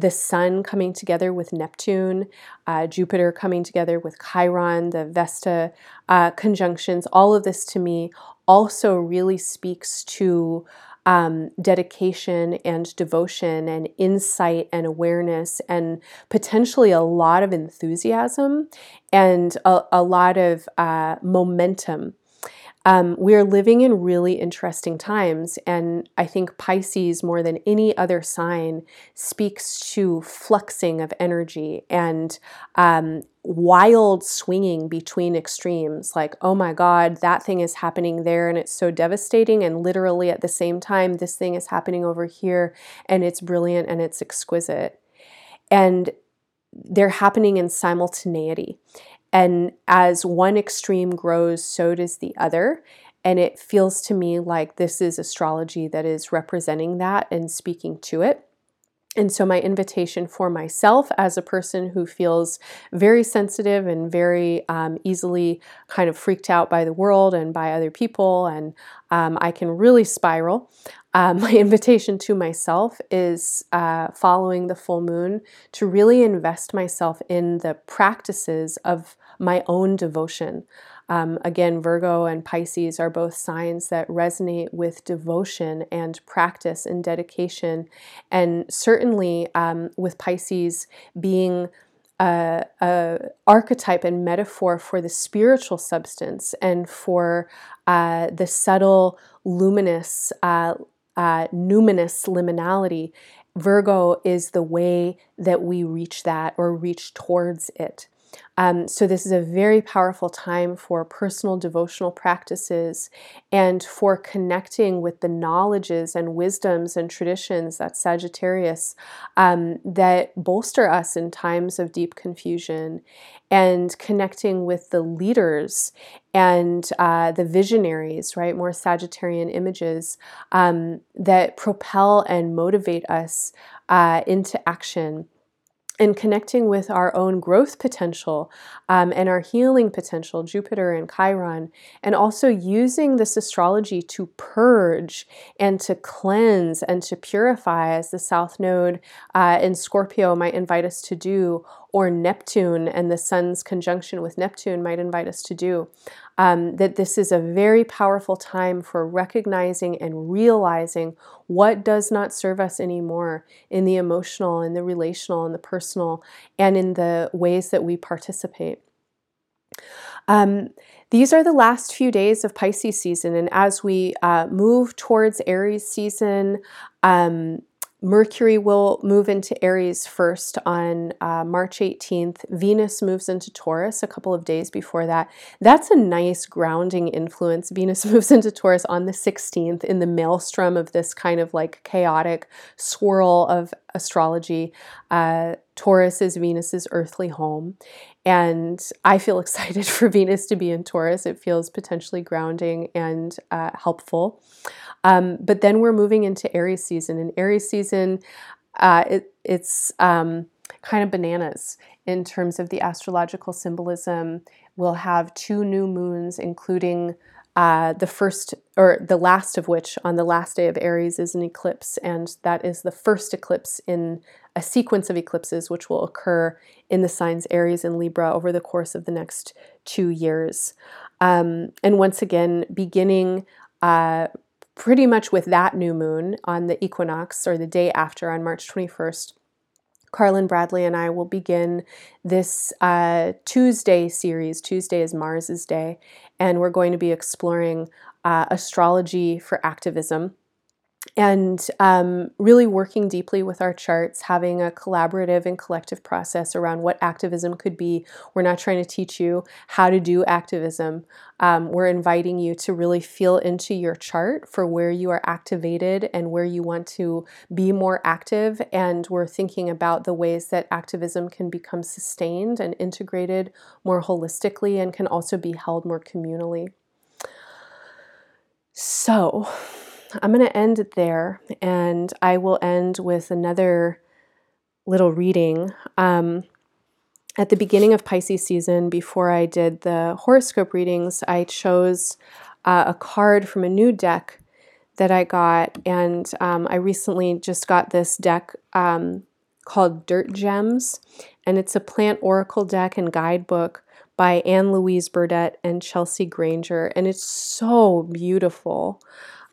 the sun coming together with Neptune, uh, Jupiter coming together with Chiron, the Vesta uh, conjunctions, all of this to me also really speaks to um, dedication and devotion and insight and awareness and potentially a lot of enthusiasm and a, a lot of uh, momentum um, we are living in really interesting times, and I think Pisces, more than any other sign, speaks to fluxing of energy and um, wild swinging between extremes. Like, oh my God, that thing is happening there, and it's so devastating, and literally at the same time, this thing is happening over here, and it's brilliant and it's exquisite. And they're happening in simultaneity. And as one extreme grows, so does the other. And it feels to me like this is astrology that is representing that and speaking to it. And so, my invitation for myself as a person who feels very sensitive and very um, easily kind of freaked out by the world and by other people, and um, I can really spiral. Um, my invitation to myself is uh, following the full moon to really invest myself in the practices of my own devotion. Um, again, Virgo and Pisces are both signs that resonate with devotion and practice and dedication. And certainly um, with Pisces being a, a, archetype and metaphor for the spiritual substance and for uh, the subtle, luminous, uh, uh, numinous liminality. Virgo is the way that we reach that or reach towards it. Um, so, this is a very powerful time for personal devotional practices and for connecting with the knowledges and wisdoms and traditions that Sagittarius um, that bolster us in times of deep confusion and connecting with the leaders and uh, the visionaries, right? More Sagittarian images um, that propel and motivate us uh, into action and connecting with our own growth potential um, and our healing potential, Jupiter and Chiron, and also using this astrology to purge and to cleanse and to purify, as the South Node uh, in Scorpio might invite us to do, or Neptune and the Sun's conjunction with Neptune might invite us to do um, that this is a very powerful time for recognizing and realizing what does not serve us anymore in the emotional, in the relational, in the personal, and in the ways that we participate. Um, these are the last few days of Pisces season, and as we uh, move towards Aries season, um, Mercury will move into Aries first on uh, March 18th. Venus moves into Taurus a couple of days before that. That's a nice grounding influence. Venus moves into Taurus on the 16th in the maelstrom of this kind of like chaotic swirl of astrology. Uh, Taurus is Venus's earthly home. And I feel excited for Venus to be in Taurus. It feels potentially grounding and uh, helpful. Um, but then we're moving into Aries season, and Aries season, uh, it, it's um, kind of bananas in terms of the astrological symbolism. We'll have two new moons, including uh, the first or the last of which on the last day of Aries is an eclipse, and that is the first eclipse in a sequence of eclipses which will occur in the signs Aries and Libra over the course of the next two years. Um, and once again, beginning uh, pretty much with that new moon on the equinox or the day after on March 21st, Carlin Bradley and I will begin this uh, Tuesday series. Tuesday is Mars's day, and we're going to be exploring uh, astrology for activism and um, really working deeply with our charts, having a collaborative and collective process around what activism could be. We're not trying to teach you how to do activism. Um, we're inviting you to really feel into your chart for where you are activated and where you want to be more active. And we're thinking about the ways that activism can become sustained and integrated more holistically and can also be held more communally. So, I'm going to end it there, and I will end with another little reading. Um, at the beginning of Pisces season, before I did the horoscope readings, I chose uh, a card from a new deck that I got, and um, I recently just got this deck um, called Dirt Gems, and it's a plant oracle deck and guidebook by Anne Louise Burdett and Chelsea Granger, and it's so beautiful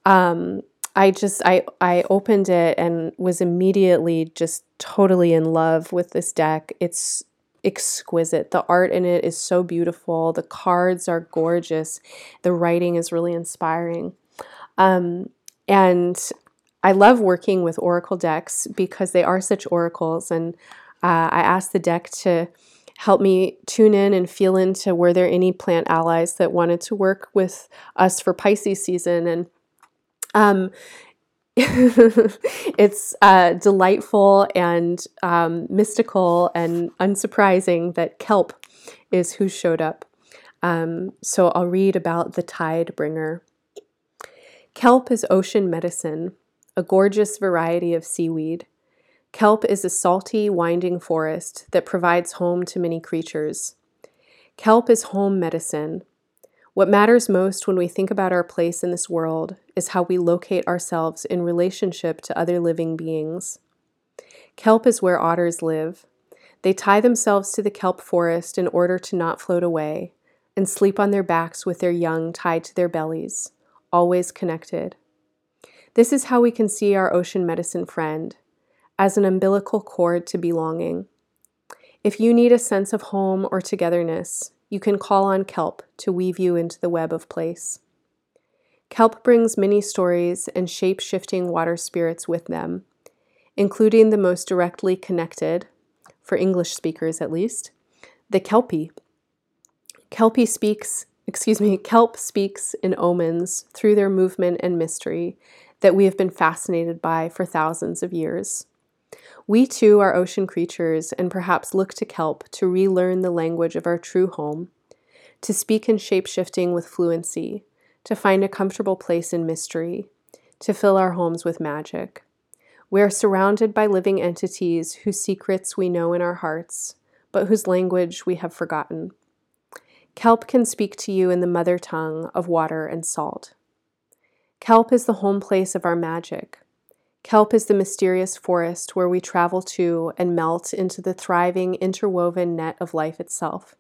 um, I just I I opened it and was immediately just totally in love with this deck. It's exquisite. The art in it is so beautiful. The cards are gorgeous. The writing is really inspiring. Um, and I love working with oracle decks because they are such oracles. And uh, I asked the deck to help me tune in and feel into were there any plant allies that wanted to work with us for Pisces season. And um, it's uh, delightful and um, mystical and unsurprising that kelp is who showed up. Um, so I'll read about the tide bringer. Kelp is ocean medicine, a gorgeous variety of seaweed. Kelp is a salty, winding forest that provides home to many creatures. Kelp is home medicine, what matters most when we think about our place in this world is how we locate ourselves in relationship to other living beings. Kelp is where otters live. They tie themselves to the kelp forest in order to not float away and sleep on their backs with their young tied to their bellies, always connected. This is how we can see our ocean medicine friend as an umbilical cord to belonging. If you need a sense of home or togetherness, you can call on kelp to weave you into the web of place. Kelp brings many stories and shape shifting water spirits with them, including the most directly connected, for English speakers at least, the Kelpie. Kelpie speaks, excuse me, Kelp speaks in omens through their movement and mystery that we have been fascinated by for thousands of years. We too are ocean creatures and perhaps look to kelp to relearn the language of our true home, to speak in shape shifting with fluency, to find a comfortable place in mystery, to fill our homes with magic. We are surrounded by living entities whose secrets we know in our hearts, but whose language we have forgotten. Kelp can speak to you in the mother tongue of water and salt. Kelp is the home place of our magic, Kelp is the mysterious forest where we travel to and melt into the thriving, interwoven net of life itself.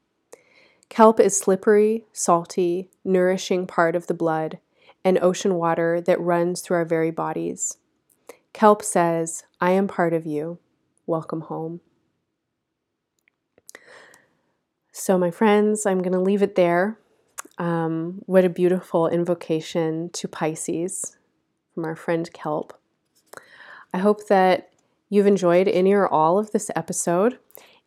Kelp is slippery, salty, nourishing part of the blood and ocean water that runs through our very bodies. Kelp says, I am part of you. Welcome home. So, my friends, I'm going to leave it there. Um, what a beautiful invocation to Pisces from our friend Kelp. I hope that you've enjoyed any or all of this episode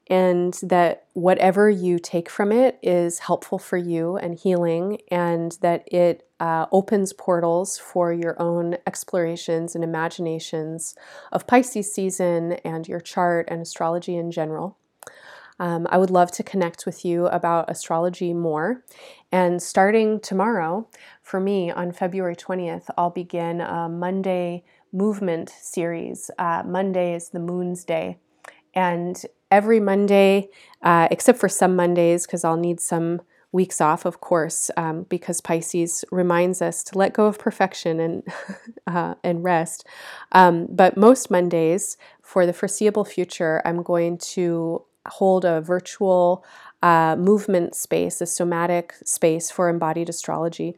and that whatever you take from it is helpful for you and healing, and that it uh, opens portals for your own explorations and imaginations of Pisces season and your chart and astrology in general. Um, I would love to connect with you about astrology more. And starting tomorrow, for me on February 20th, I'll begin a Monday movement series. Uh, Monday is the moon's day. And every Monday, uh, except for some Mondays, because I'll need some weeks off, of course, um, because Pisces reminds us to let go of perfection and uh, and rest. Um, but most Mondays, for the foreseeable future, I'm going to hold a virtual uh, movement space, a somatic space for embodied astrology.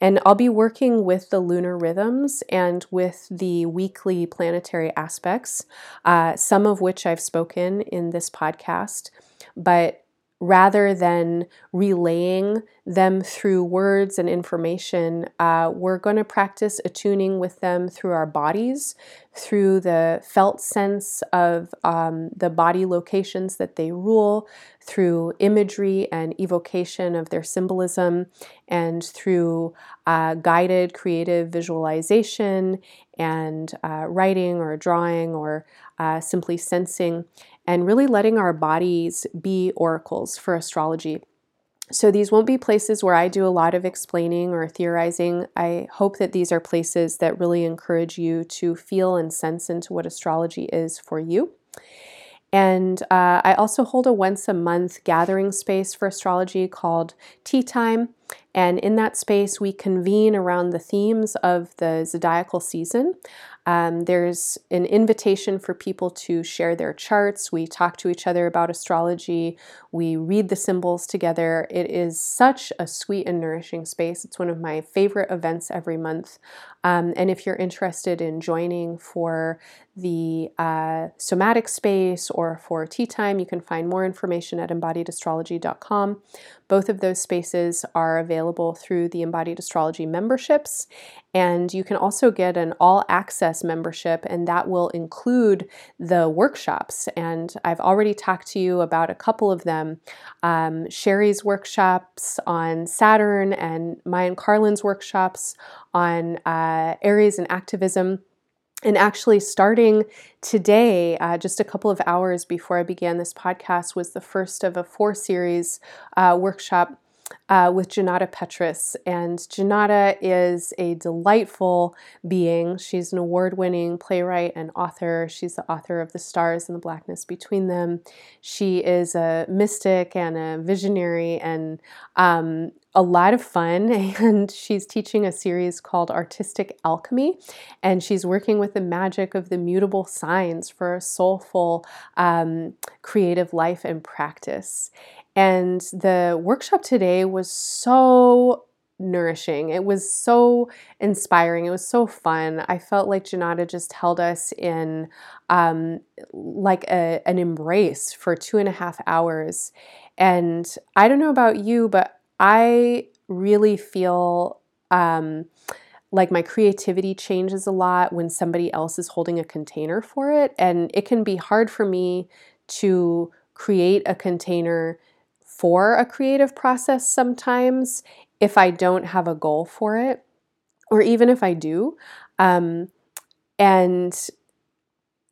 And I'll be working with the lunar rhythms and with the weekly planetary aspects, uh, some of which I've spoken in this podcast. But rather than relaying them through words and information, uh, we're going to practice attuning with them through our bodies, through the felt sense of um, the body locations that they rule, through imagery and evocation of their symbolism, and through uh, guided creative visualization and uh, writing or drawing or uh, simply sensing and really letting our bodies be oracles for astrology. So, these won't be places where I do a lot of explaining or theorizing. I hope that these are places that really encourage you to feel and sense into what astrology is for you. And uh, I also hold a once a month gathering space for astrology called Tea Time. And in that space, we convene around the themes of the zodiacal season. Um, there's an invitation for people to share their charts. We talk to each other about astrology. We read the symbols together. It is such a sweet and nourishing space. It's one of my favorite events every month. Um, and if you're interested in joining for the uh, somatic space or for tea time, you can find more information at embodiedastrology.com. Both of those spaces are available through the Embodied Astrology memberships. And you can also get an all access membership, and that will include the workshops. And I've already talked to you about a couple of them um, Sherry's workshops on Saturn, and Mayan Carlin's workshops on uh, Aries and activism. And actually, starting today, uh, just a couple of hours before I began this podcast, was the first of a four series uh, workshop uh, with Junauda Petrus. And Junauda is a delightful being. She's an award winning playwright and author. She's the author of The Stars and the Blackness Between Them. She is a mystic and a visionary and um, a lot of fun. And she's teaching a series called Artistic Alchemy. And she's working with the magic of the mutable signs for a soulful, um, creative life and practice. And the workshop today was so nourishing. It was so inspiring. It was so fun. I felt like Junauda just held us in um, like a, an embrace for two and a half hours. And I don't know about you, but I really feel um, like my creativity changes a lot when somebody else is holding a container for it. And it can be hard for me to create a container for a creative process sometimes if I don't have a goal for it, or even if I do. Um, and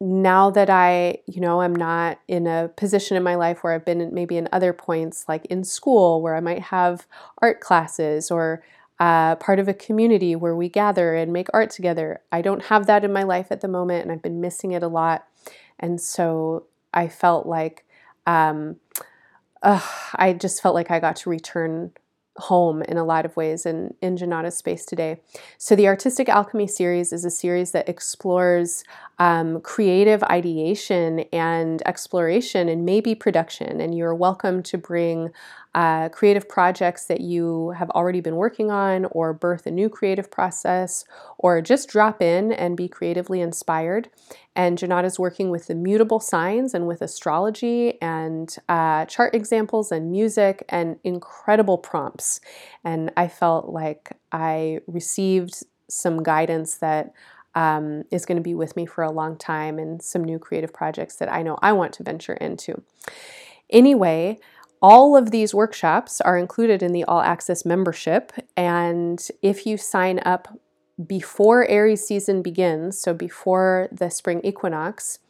now that I, you know, I'm not in a position in my life where I've been maybe in other points, like in school, where I might have art classes or uh, part of a community where we gather and make art together. I don't have that in my life at the moment, and I've been missing it a lot. And so I felt like um, uh, I just felt like I got to return home in a lot of ways in, in Junauda's space today. So, the Artistic Alchemy series is a series that explores um, creative ideation and exploration and maybe production. And you're welcome to bring uh, creative projects that you have already been working on, or birth a new creative process, or just drop in and be creatively inspired. And Junauda is working with the mutable signs and with astrology and uh, chart examples and music and incredible prompts. And I felt like I received some guidance that um, is going to be with me for a long time and some new creative projects that I know I want to venture into. Anyway, all of these workshops are included in the All Access membership. And if you sign up before Aries season begins, so before the spring equinox,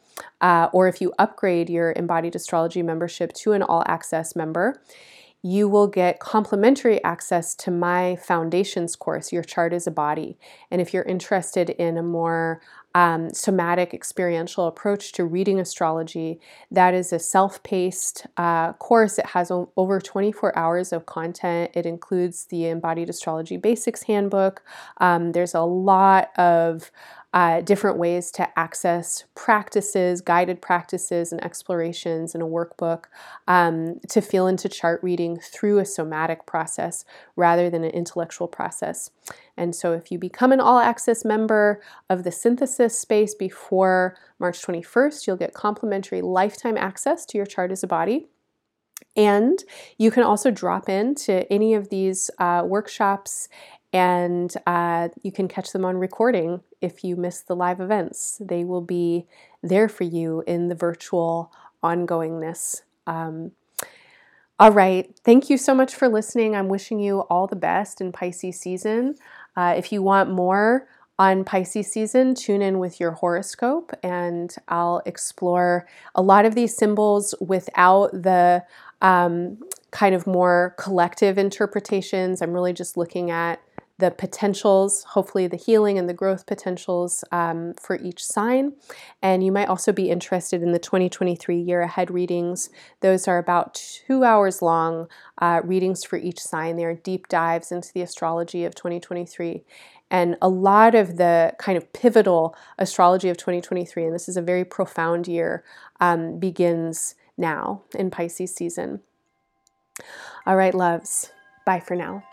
uh, or if you upgrade your embodied astrology membership to an all access member, you will get complimentary access to my foundations course, Your Chart is a Body. And if you're interested in a more um, somatic experiential approach to reading astrology, that is a self paced uh, course. It has o- over 24 hours of content. It includes the Embodied Astrology Basics Handbook. Um, there's a lot of uh, different ways to access practices, guided practices, and explorations in a workbook um, to feel into chart reading through a somatic process rather than an intellectual process. And so, if you become an all access member of the synthesis space before March 21st, you'll get complimentary lifetime access to your chart as a body. And you can also drop in to any of these uh, workshops and uh, you can catch them on recording if you miss the live events. They will be there for you in the virtual ongoingness. Um, all right. Thank you so much for listening. I'm wishing you all the best in Pisces season. Uh, if you want more on Pisces season, tune in with your horoscope and I'll explore a lot of these symbols without the um, kind of more collective interpretations. I'm really just looking at the potentials, hopefully the healing and the growth potentials um, for each sign. And you might also be interested in the 2023 year ahead readings. Those are about two hours long uh, readings for each sign. They are deep dives into the astrology of 2023. And a lot of the kind of pivotal astrology of 2023, and this is a very profound year, um, begins now in Pisces season. All right, loves. Bye for now.